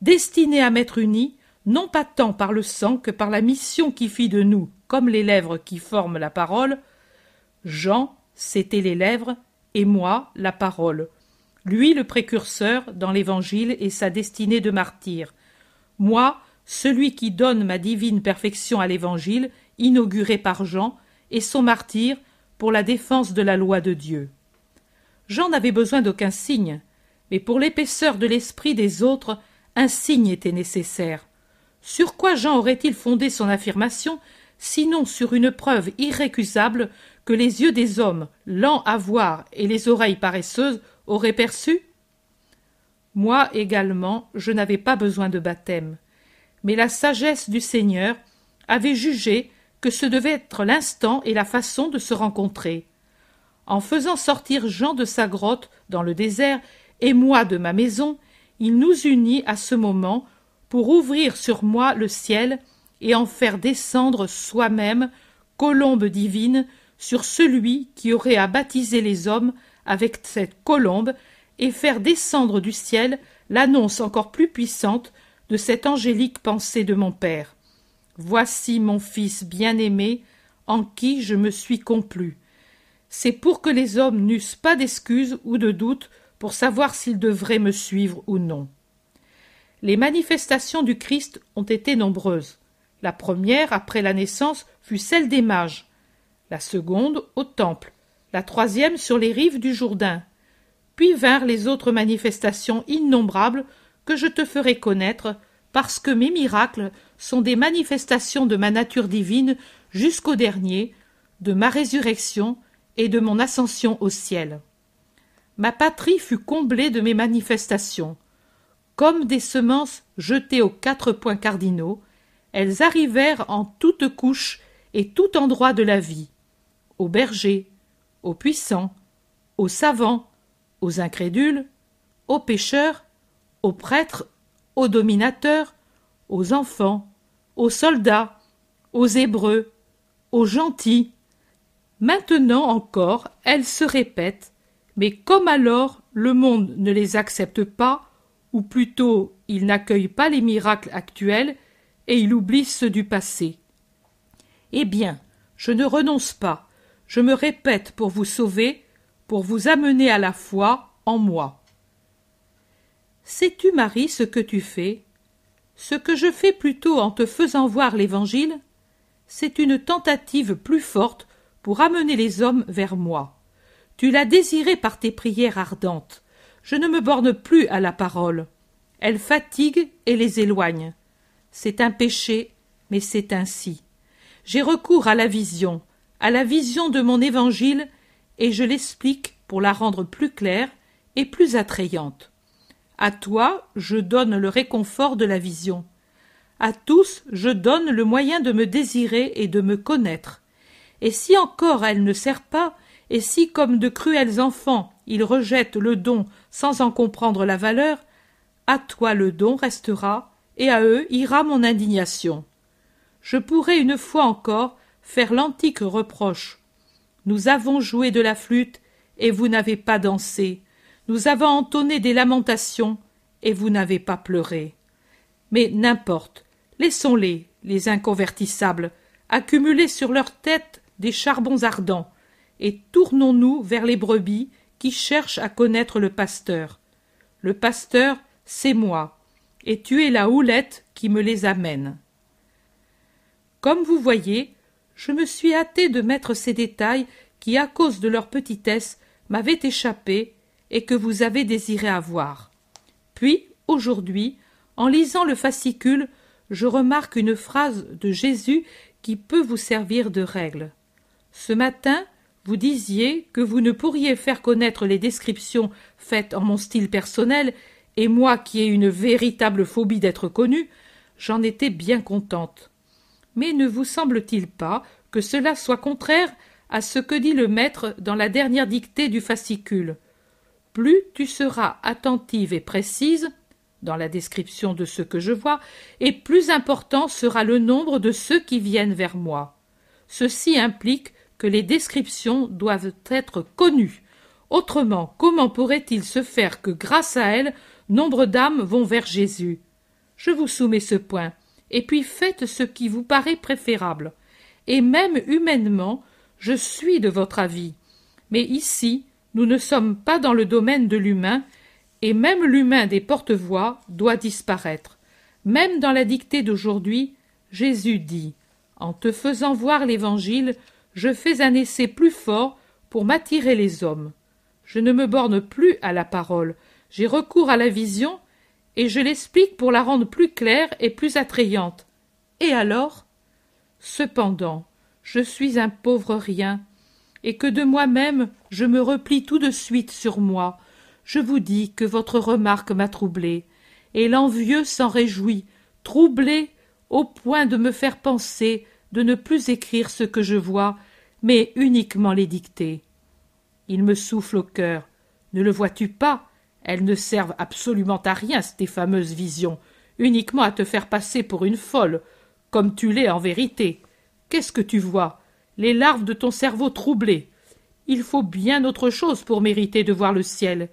destiné à m'être uni, non pas tant par le sang que par la mission qui fit de nous comme les lèvres qui forment la parole. Jean, c'était les lèvres, et moi, la parole. Lui, le précurseur dans l'Évangile et sa destinée de martyr. Moi, celui qui donne ma divine perfection à l'Évangile, inauguré par Jean, et son martyr pour la défense de la loi de Dieu. Jean n'avait besoin d'aucun signe, mais pour l'épaisseur de l'esprit des autres, un signe était nécessaire. Sur quoi Jean aurait-il fondé son affirmation, sinon sur une preuve irrécusable que les yeux des hommes, lents à voir et les oreilles paresseuses, auraient perçu? Moi également, je n'avais pas besoin de baptême, mais la sagesse du Seigneur avait jugé que ce devait être l'instant et la façon de se rencontrer. En faisant sortir Jean de sa grotte dans le désert et moi de ma maison, il nous unit à ce moment pour ouvrir sur moi le ciel et en faire descendre soi-même, colombe divine, sur celui qui aurait à baptiser les hommes avec cette colombe et faire descendre du ciel l'annonce encore plus puissante de cette angélique pensée de mon Père. Voici mon Fils bien-aimé, en qui je me suis complu c'est pour que les hommes n'eussent pas d'excuses ou de doutes pour savoir s'ils devraient me suivre ou non. Les manifestations du Christ ont été nombreuses. La première, après la naissance, fut celle des mages, la seconde au temple, la troisième sur les rives du Jourdain. Puis vinrent les autres manifestations innombrables que je te ferai connaître, parce que mes miracles sont des manifestations de ma nature divine jusqu'au dernier, de ma résurrection, et de mon ascension au ciel. Ma patrie fut comblée de mes manifestations. Comme des semences jetées aux quatre points cardinaux, elles arrivèrent en toutes couches et tout endroit de la vie, aux bergers, aux puissants, aux savants, aux incrédules, aux pécheurs, aux prêtres, aux dominateurs, aux enfants, aux soldats, aux hébreux, aux gentils, Maintenant encore, elles se répètent, mais comme alors le monde ne les accepte pas, ou plutôt il n'accueille pas les miracles actuels, et il oublie ceux du passé. Eh bien, je ne renonce pas, je me répète pour vous sauver, pour vous amener à la foi en moi. Sais-tu, Marie, ce que tu fais? Ce que je fais plutôt en te faisant voir l'Évangile, c'est une tentative plus forte pour amener les hommes vers moi. Tu l'as désiré par tes prières ardentes. Je ne me borne plus à la parole. Elle fatigue et les éloigne. C'est un péché, mais c'est ainsi. J'ai recours à la vision, à la vision de mon évangile, et je l'explique pour la rendre plus claire et plus attrayante. À toi, je donne le réconfort de la vision. À tous, je donne le moyen de me désirer et de me connaître. Et si encore elle ne sert pas, et si, comme de cruels enfants, ils rejettent le don sans en comprendre la valeur, à toi le don restera, et à eux ira mon indignation. Je pourrais une fois encore faire l'antique reproche. Nous avons joué de la flûte, et vous n'avez pas dansé. Nous avons entonné des lamentations, et vous n'avez pas pleuré. Mais n'importe, laissons-les, les inconvertissables, accumuler sur leur tête des charbons ardents, et tournons-nous vers les brebis qui cherchent à connaître le pasteur. Le pasteur, c'est moi, et tu es la houlette qui me les amène. Comme vous voyez, je me suis hâté de mettre ces détails qui, à cause de leur petitesse, m'avaient échappé et que vous avez désiré avoir. Puis, aujourd'hui, en lisant le fascicule, je remarque une phrase de Jésus qui peut vous servir de règle. Ce matin, vous disiez que vous ne pourriez faire connaître les descriptions faites en mon style personnel, et moi qui ai une véritable phobie d'être connue, j'en étais bien contente. Mais ne vous semble-t-il pas que cela soit contraire à ce que dit le maître dans la dernière dictée du fascicule? Plus tu seras attentive et précise dans la description de ce que je vois, et plus important sera le nombre de ceux qui viennent vers moi. Ceci implique que les descriptions doivent être connues, Autrement, comment pourrait-il se faire que, grâce à elle, nombre d'âmes vont vers Jésus? Je vous soumets ce point, et puis faites ce qui vous paraît préférable. Et même humainement, je suis de votre avis. Mais ici, nous ne sommes pas dans le domaine de l'humain, et même l'humain des porte-voix doit disparaître. Même dans la dictée d'aujourd'hui, Jésus dit En te faisant voir l'Évangile, je fais un essai plus fort pour m'attirer les hommes. Je ne me borne plus à la parole, j'ai recours à la vision, et je l'explique pour la rendre plus claire et plus attrayante. Et alors? Cependant, je suis un pauvre rien, et que de moi-même je me replie tout de suite sur moi. Je vous dis que votre remarque m'a troublé, et l'envieux s'en réjouit, troublé au point de me faire penser de ne plus écrire ce que je vois, mais uniquement les dicter. Il me souffle au cœur. Ne le vois-tu pas? Elles ne servent absolument à rien, ces fameuses visions, uniquement à te faire passer pour une folle, comme tu l'es en vérité. Qu'est-ce que tu vois? Les larves de ton cerveau troublé. Il faut bien autre chose pour mériter de voir le ciel.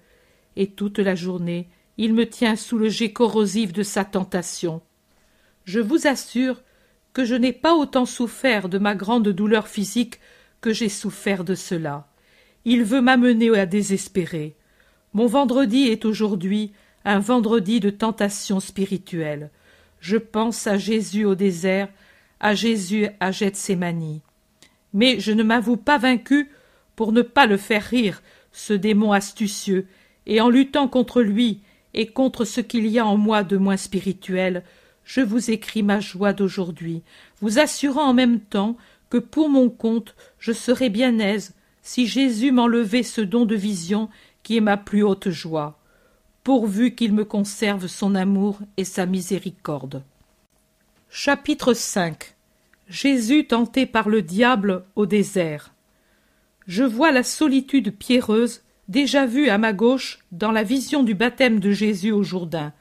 Et toute la journée, il me tient sous le jet corrosif de sa tentation. Je vous assure que je n'ai pas autant souffert de ma grande douleur physique j'ai souffert de cela. Il veut m'amener à désespérer. Mon vendredi est aujourd'hui un vendredi de tentation spirituelle. Je pense à Jésus au désert, à Jésus à Gethsémani. Mais je ne m'avoue pas vaincu pour ne pas le faire rire, ce démon astucieux, et en luttant contre lui et contre ce qu'il y a en moi de moins spirituel, je vous écris ma joie d'aujourd'hui, vous assurant en même temps que pour mon compte je serai bien aise si Jésus m'enlevait ce don de vision qui est ma plus haute joie, pourvu qu'il me conserve son amour et sa miséricorde. Chapitre 5 Jésus tenté par le diable au désert. Je vois la solitude pierreuse déjà vue à ma gauche dans la vision du baptême de Jésus au Jourdain.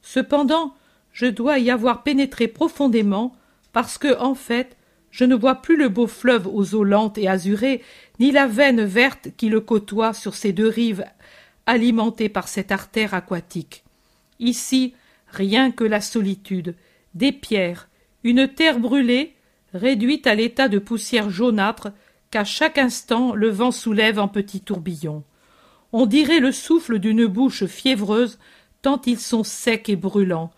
Cependant, je dois y avoir pénétré profondément parce que, en fait, je ne vois plus le beau fleuve aux eaux lentes et azurées, ni la veine verte qui le côtoie sur ses deux rives alimentées par cette artère aquatique. Ici, rien que la solitude, des pierres, une terre brûlée, réduite à l'état de poussière jaunâtre qu'à chaque instant le vent soulève en petits tourbillons. On dirait le souffle d'une bouche fiévreuse, tant ils sont secs et brûlants,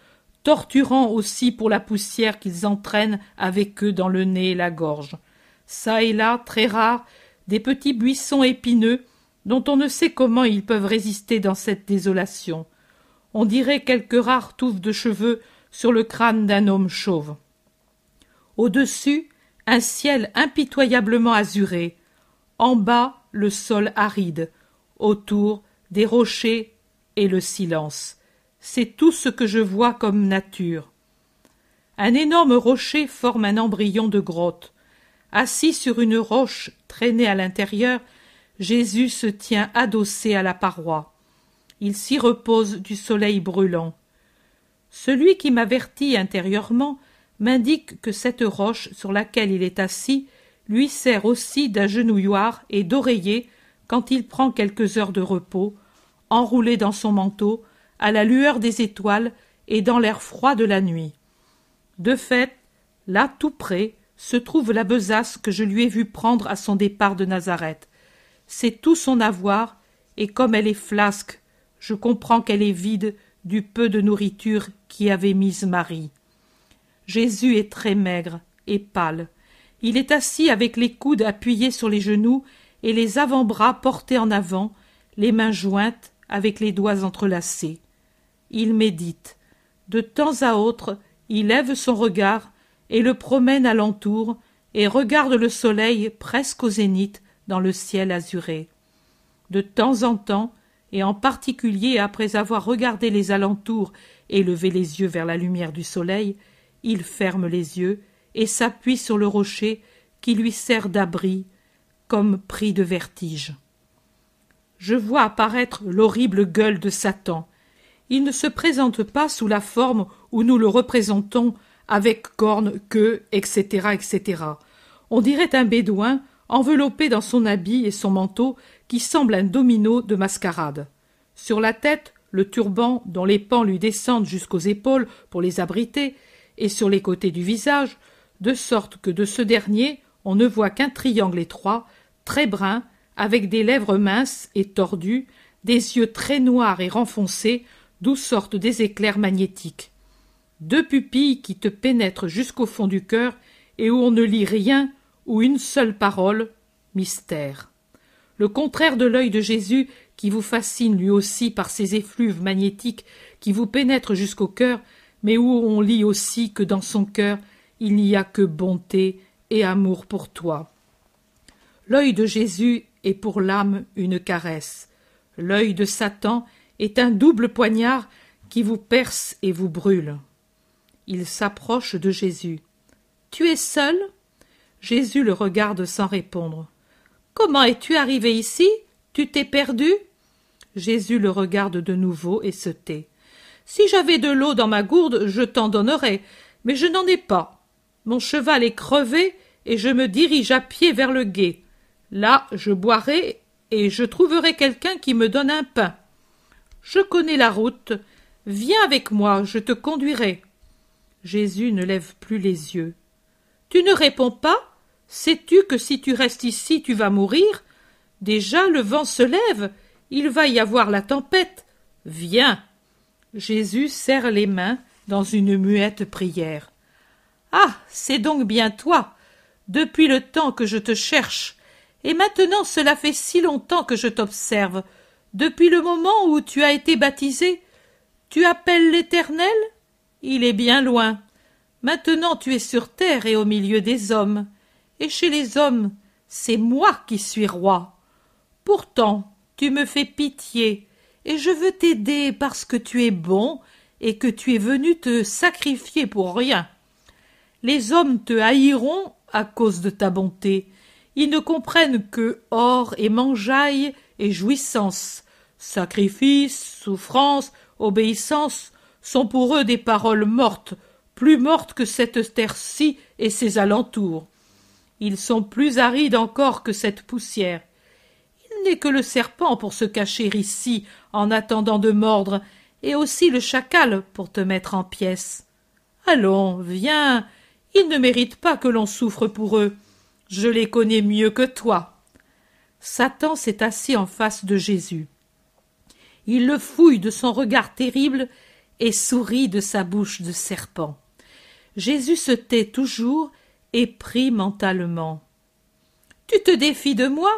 torturants aussi pour la poussière qu'ils entraînent avec eux dans le nez et la gorge. Ça et là, très rares, des petits buissons épineux, dont on ne sait comment ils peuvent résister dans cette désolation. On dirait quelques rares touffes de cheveux sur le crâne d'un homme chauve. Au-dessus, un ciel impitoyablement azuré. En bas, le sol aride. Autour, des rochers et le silence. C'est tout ce que je vois comme nature. Un énorme rocher forme un embryon de grotte. Assis sur une roche traînée à l'intérieur, Jésus se tient adossé à la paroi. Il s'y repose du soleil brûlant. Celui qui m'avertit intérieurement m'indique que cette roche sur laquelle il est assis lui sert aussi d'agenouilloir et d'oreiller quand il prend quelques heures de repos, enroulé dans son manteau, à la lueur des étoiles et dans l'air froid de la nuit. De fait, là tout près se trouve la besace que je lui ai vu prendre à son départ de Nazareth. C'est tout son avoir, et comme elle est flasque, je comprends qu'elle est vide du peu de nourriture qu'y avait mise Marie. Jésus est très maigre et pâle. Il est assis avec les coudes appuyés sur les genoux et les avant-bras portés en avant, les mains jointes avec les doigts entrelacés. Il médite. De temps à autre, il lève son regard et le promène alentour et regarde le soleil presque au zénith dans le ciel azuré. De temps en temps, et en particulier après avoir regardé les alentours et levé les yeux vers la lumière du soleil, il ferme les yeux et s'appuie sur le rocher qui lui sert d'abri, comme pris de vertige. Je vois apparaître l'horrible gueule de Satan. Il ne se présente pas sous la forme où nous le représentons avec cornes, queue, etc., etc. On dirait un bédouin enveloppé dans son habit et son manteau qui semble un domino de mascarade. Sur la tête, le turban dont les pans lui descendent jusqu'aux épaules pour les abriter, et sur les côtés du visage, de sorte que de ce dernier on ne voit qu'un triangle étroit, très brun, avec des lèvres minces et tordues, des yeux très noirs et renfoncés, d'où sortent des éclairs magnétiques. Deux pupilles qui te pénètrent jusqu'au fond du cœur et où on ne lit rien ou une seule parole, mystère. Le contraire de l'œil de Jésus qui vous fascine lui aussi par ses effluves magnétiques qui vous pénètrent jusqu'au cœur, mais où on lit aussi que dans son cœur il n'y a que bonté et amour pour toi. L'œil de Jésus est pour l'âme une caresse. L'œil de Satan est un double poignard qui vous perce et vous brûle. Il s'approche de Jésus. Tu es seul? Jésus le regarde sans répondre. Comment es-tu arrivé ici? Tu t'es perdu? Jésus le regarde de nouveau et se tait. Si j'avais de l'eau dans ma gourde, je t'en donnerais, mais je n'en ai pas. Mon cheval est crevé et je me dirige à pied vers le gué. Là, je boirai et je trouverai quelqu'un qui me donne un pain. Je connais la route. Viens avec moi, je te conduirai. Jésus ne lève plus les yeux. Tu ne réponds pas? Sais-tu que si tu restes ici, tu vas mourir? Déjà le vent se lève, il va y avoir la tempête. Viens. Jésus serre les mains dans une muette prière. Ah. C'est donc bien toi. Depuis le temps que je te cherche. Et maintenant cela fait si longtemps que je t'observe. Depuis le moment où tu as été baptisé. Tu appelles l'Éternel? Il est bien loin. Maintenant tu es sur terre et au milieu des hommes. Et chez les hommes, c'est moi qui suis roi. Pourtant, tu me fais pitié, et je veux t'aider parce que tu es bon et que tu es venu te sacrifier pour rien. Les hommes te haïront à cause de ta bonté. Ils ne comprennent que or et mangeaille et jouissance. Sacrifice, souffrance, obéissance sont pour eux des paroles mortes, plus mortes que cette terre-ci et ses alentours. Ils sont plus arides encore que cette poussière. Il n'est que le serpent pour se cacher ici en attendant de mordre, et aussi le chacal pour te mettre en pièces. Allons, viens, ils ne méritent pas que l'on souffre pour eux. Je les connais mieux que toi. Satan s'est assis en face de Jésus. Il le fouille de son regard terrible et sourit de sa bouche de serpent. Jésus se tait toujours et prie mentalement. Tu te défies de moi?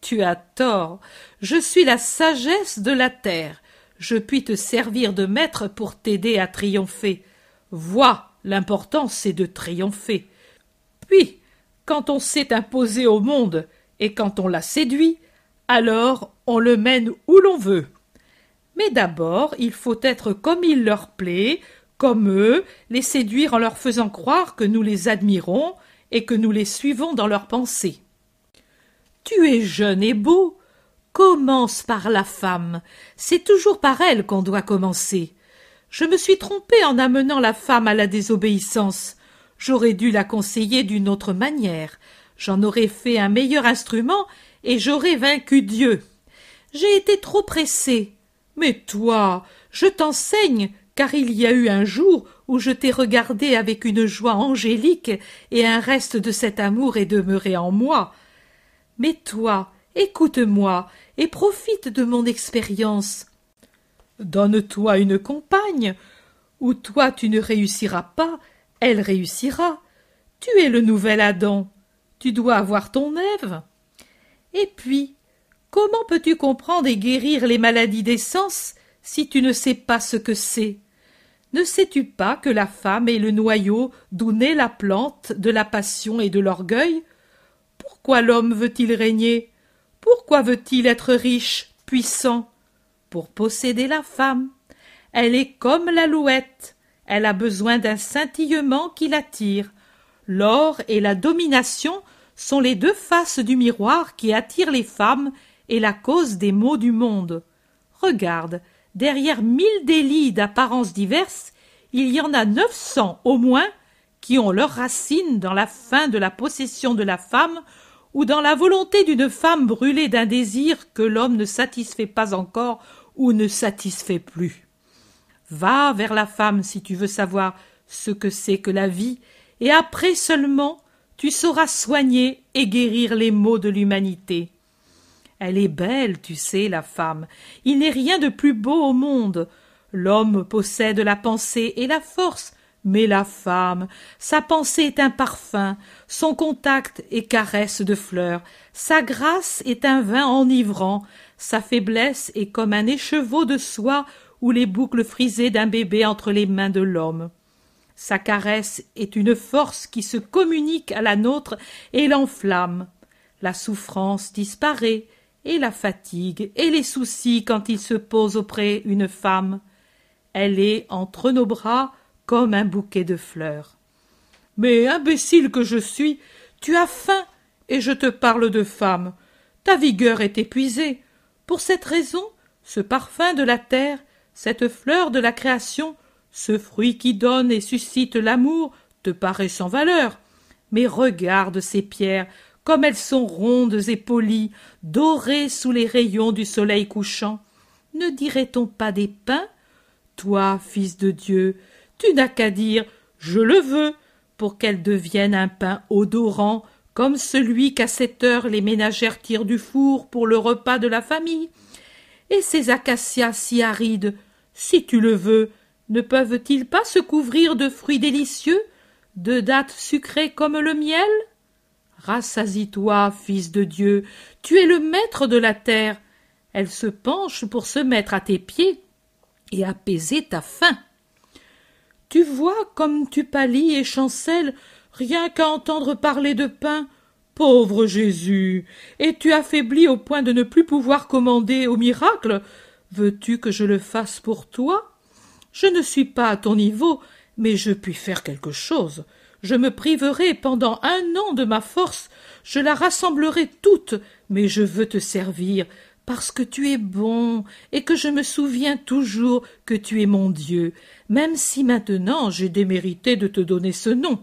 Tu as tort. Je suis la sagesse de la terre. Je puis te servir de maître pour t'aider à triompher. Vois, l'important c'est de triompher. Puis, quand on s'est imposé au monde et quand on l'a séduit, alors on le mène où l'on veut. Mais d'abord, il faut être comme il leur plaît, comme eux, les séduire en leur faisant croire que nous les admirons et que nous les suivons dans leurs pensées. Tu es jeune et beau. Commence par la femme. C'est toujours par elle qu'on doit commencer. Je me suis trompé en amenant la femme à la désobéissance. J'aurais dû la conseiller d'une autre manière. J'en aurais fait un meilleur instrument et j'aurais vaincu Dieu. J'ai été trop pressé. Mais toi, je t'enseigne car il y a eu un jour où je t'ai regardé avec une joie angélique et un reste de cet amour est demeuré en moi. Mais toi, écoute-moi et profite de mon expérience. Donne-toi une compagne, ou toi tu ne réussiras pas, elle réussira. Tu es le nouvel Adam. Tu dois avoir ton Ève. Et puis, comment peux-tu comprendre et guérir les maladies des sens si tu ne sais pas ce que c'est? Ne sais-tu pas que la femme est le noyau d'où naît la plante de la passion et de l'orgueil? Pourquoi l'homme veut-il régner? Pourquoi veut-il être riche, puissant? Pour posséder la femme. Elle est comme l'alouette. Elle a besoin d'un scintillement qui l'attire. L'or et la domination sont les deux faces du miroir qui attirent les femmes la cause des maux du monde. Regarde, derrière mille délits d'apparence diverses, il y en a neuf cents au moins qui ont leurs racines dans la fin de la possession de la femme ou dans la volonté d'une femme brûlée d'un désir que l'homme ne satisfait pas encore ou ne satisfait plus. Va vers la femme si tu veux savoir ce que c'est que la vie, et après seulement tu sauras soigner et guérir les maux de l'humanité. Elle est belle, tu sais, la femme. Il n'est rien de plus beau au monde. L'homme possède la pensée et la force, mais la femme, sa pensée est un parfum, son contact est caresse de fleurs, sa grâce est un vin enivrant, sa faiblesse est comme un écheveau de soie ou les boucles frisées d'un bébé entre les mains de l'homme. Sa caresse est une force qui se communique à la nôtre et l'enflamme. La souffrance disparaît, et la fatigue, et les soucis quand il se pose auprès une femme. Elle est entre nos bras comme un bouquet de fleurs. Mais, imbécile que je suis, tu as faim, et je te parle de femme. Ta vigueur est épuisée. Pour cette raison, ce parfum de la terre, cette fleur de la création, ce fruit qui donne et suscite l'amour te paraît sans valeur. Mais regarde ces pierres, comme elles sont rondes et polies, dorées sous les rayons du soleil couchant. Ne dirait-on pas des pins? Toi, fils de Dieu, tu n'as qu'à dire Je le veux pour qu'elles deviennent un pain odorant, comme celui qu'à cette heure les ménagères tirent du four pour le repas de la famille. Et ces acacias si arides, si tu le veux, ne peuvent-ils pas se couvrir de fruits délicieux, de dattes sucrées comme le miel? Rassasie-toi, fils de Dieu, tu es le maître de la terre. Elle se penche pour se mettre à tes pieds et apaiser ta faim. Tu vois comme tu pâlis et chancelles rien qu'à entendre parler de pain. Pauvre Jésus. Es-tu affaibli au point de ne plus pouvoir commander au miracle? Veux-tu que je le fasse pour toi? Je ne suis pas à ton niveau, mais je puis faire quelque chose. Je me priverai pendant un an de ma force, je la rassemblerai toute, mais je veux te servir, parce que tu es bon, et que je me souviens toujours que tu es mon Dieu, même si maintenant j'ai démérité de te donner ce nom.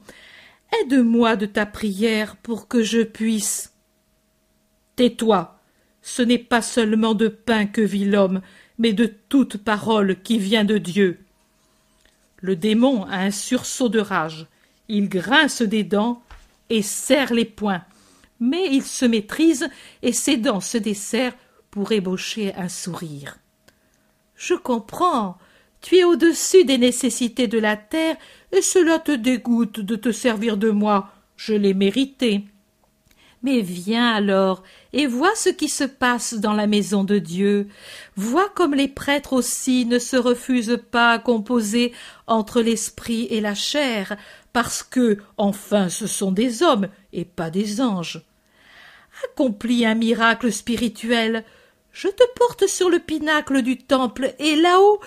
Aide-moi de ta prière pour que je puisse. Tais-toi. Ce n'est pas seulement de pain que vit l'homme, mais de toute parole qui vient de Dieu. Le démon a un sursaut de rage. Il grince des dents et serre les poings. Mais il se maîtrise et ses dents se desserrent pour ébaucher un sourire. Je comprends. Tu es au-dessus des nécessités de la terre et cela te dégoûte de te servir de moi. Je l'ai mérité. Mais viens alors et vois ce qui se passe dans la maison de Dieu. Vois comme les prêtres aussi ne se refusent pas à composer entre l'esprit et la chair, parce que, enfin, ce sont des hommes et pas des anges. Accomplis un miracle spirituel. Je te porte sur le pinacle du temple et là-haut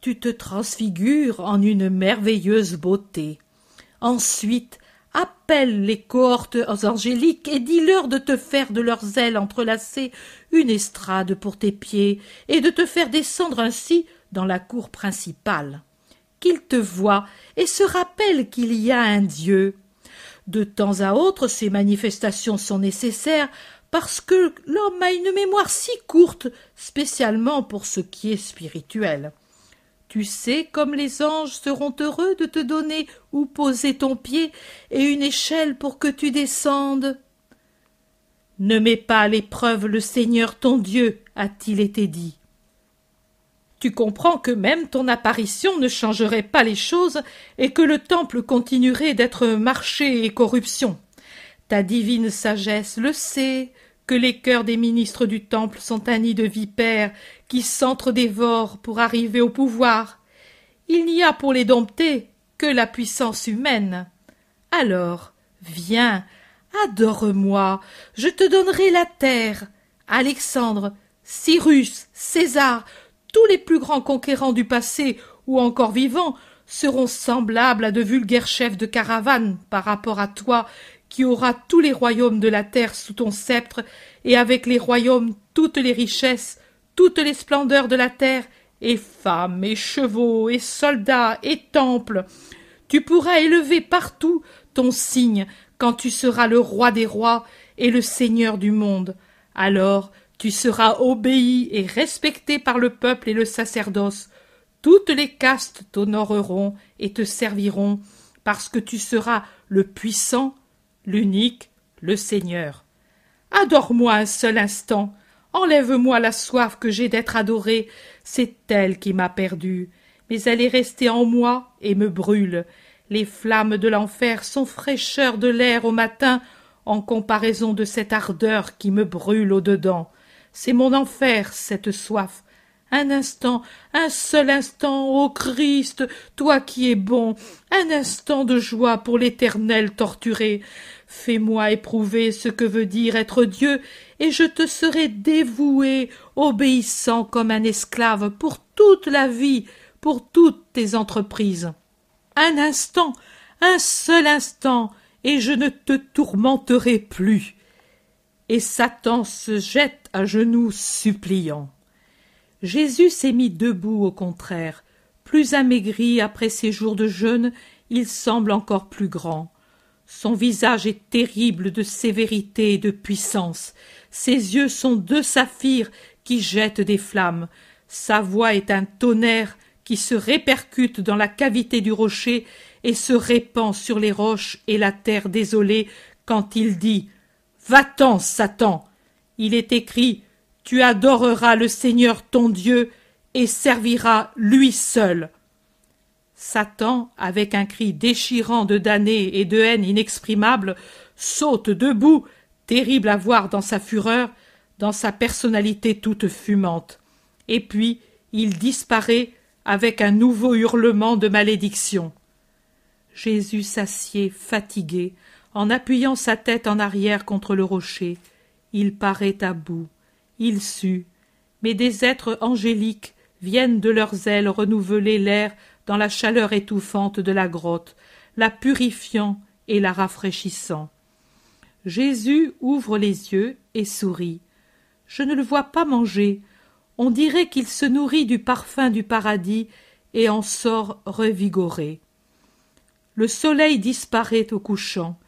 tu te transfigures en une merveilleuse beauté. Ensuite, appelle les cohortes angéliques et dis-leur de te faire de leurs ailes entrelacées une estrade pour tes pieds et de te faire descendre ainsi dans la cour principale. Qu'ils te voient et se rappellent qu'il y a un Dieu. De temps à autre, ces manifestations sont nécessaires parce que l'homme a une mémoire si courte, spécialement pour ce qui est spirituel. Tu sais comme les anges seront heureux de te donner où poser ton pied et une échelle pour que tu descendes. Ne mets pas à l'épreuve le Seigneur ton Dieu, a-t-il été dit. Tu comprends que même ton apparition ne changerait pas les choses et que le temple continuerait d'être marché et corruption. Ta divine sagesse le sait, que les cœurs des ministres du temple sont un nid de vipères qui s'entre-dévorent pour arriver au pouvoir. Il n'y a pour les dompter que la puissance humaine. Alors, viens, adore-moi, je te donnerai la terre. Alexandre, Cyrus, César, tous les plus grands conquérants du passé ou encore vivants seront semblables à de vulgaires chefs de caravane par rapport à toi qui auras tous les royaumes de la terre sous ton sceptre, et avec les royaumes toutes les richesses, toutes les splendeurs de la terre, et femmes, et chevaux, et soldats, et temples. Tu pourras élever partout ton signe quand tu seras le roi des rois, et le Seigneur du monde. Alors tu seras obéi et respecté par le peuple et le sacerdoce. Toutes les castes t'honoreront et te serviront, parce que tu seras le puissant, l'unique, le Seigneur. Adore-moi un seul instant, enlève-moi la soif que j'ai d'être adoré, c'est elle qui m'a perdu, mais elle est restée en moi et me brûle. Les flammes de l'enfer sont fraîcheur de l'air au matin en comparaison de cette ardeur qui me brûle au dedans. C'est mon enfer, cette soif. Un instant, un seul instant, ô Christ, toi qui es bon, un instant de joie pour l'éternel torturé. Fais-moi éprouver ce que veut dire être Dieu, et je te serai dévoué, obéissant comme un esclave pour toute la vie, pour toutes tes entreprises. Un instant, un seul instant, et je ne te tourmenterai plus. Et Satan se jette à genoux suppliant. Jésus s'est mis debout au contraire. Plus amaigri après ses jours de jeûne, il semble encore plus grand. Son visage est terrible de sévérité et de puissance. Ses yeux sont deux saphirs qui jettent des flammes. Sa voix est un tonnerre qui se répercute dans la cavité du rocher et se répand sur les roches et la terre désolée quand il dit Va-t'en, Satan. Il est écrit Tu adoreras le Seigneur ton Dieu et serviras lui seul. Satan, avec un cri déchirant de damnée et de haine inexprimable, saute debout, terrible à voir dans sa fureur, dans sa personnalité toute fumante. Et puis il disparaît avec un nouveau hurlement de malédiction. Jésus s'assied fatigué, en appuyant sa tête en arrière contre le rocher. Il paraît à bout. Il sue. Mais des êtres angéliques viennent de leurs ailes renouveler l'air dans la chaleur étouffante de la grotte, la purifiant et la rafraîchissant. Jésus ouvre les yeux et sourit. Je ne le vois pas manger, on dirait qu'il se nourrit du parfum du paradis et en sort revigoré. Le soleil disparaît au couchant.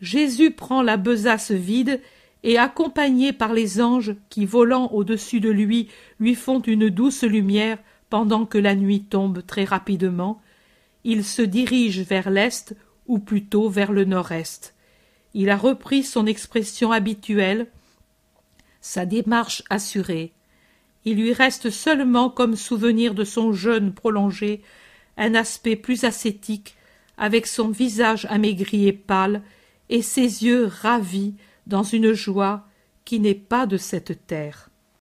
Jésus prend la besace vide et, accompagné par les anges qui, volant au-dessus de lui, lui font une douce lumière pendant que la nuit tombe très rapidement, il se dirige vers l'est ou plutôt vers le nord-est. Il a repris son expression habituelle, sa démarche assurée. Il lui reste seulement comme souvenir de son jeûne prolongé un aspect plus ascétique, avec son visage amaigri et pâle, et ses yeux ravis dans une joie qui n'est pas de cette terre.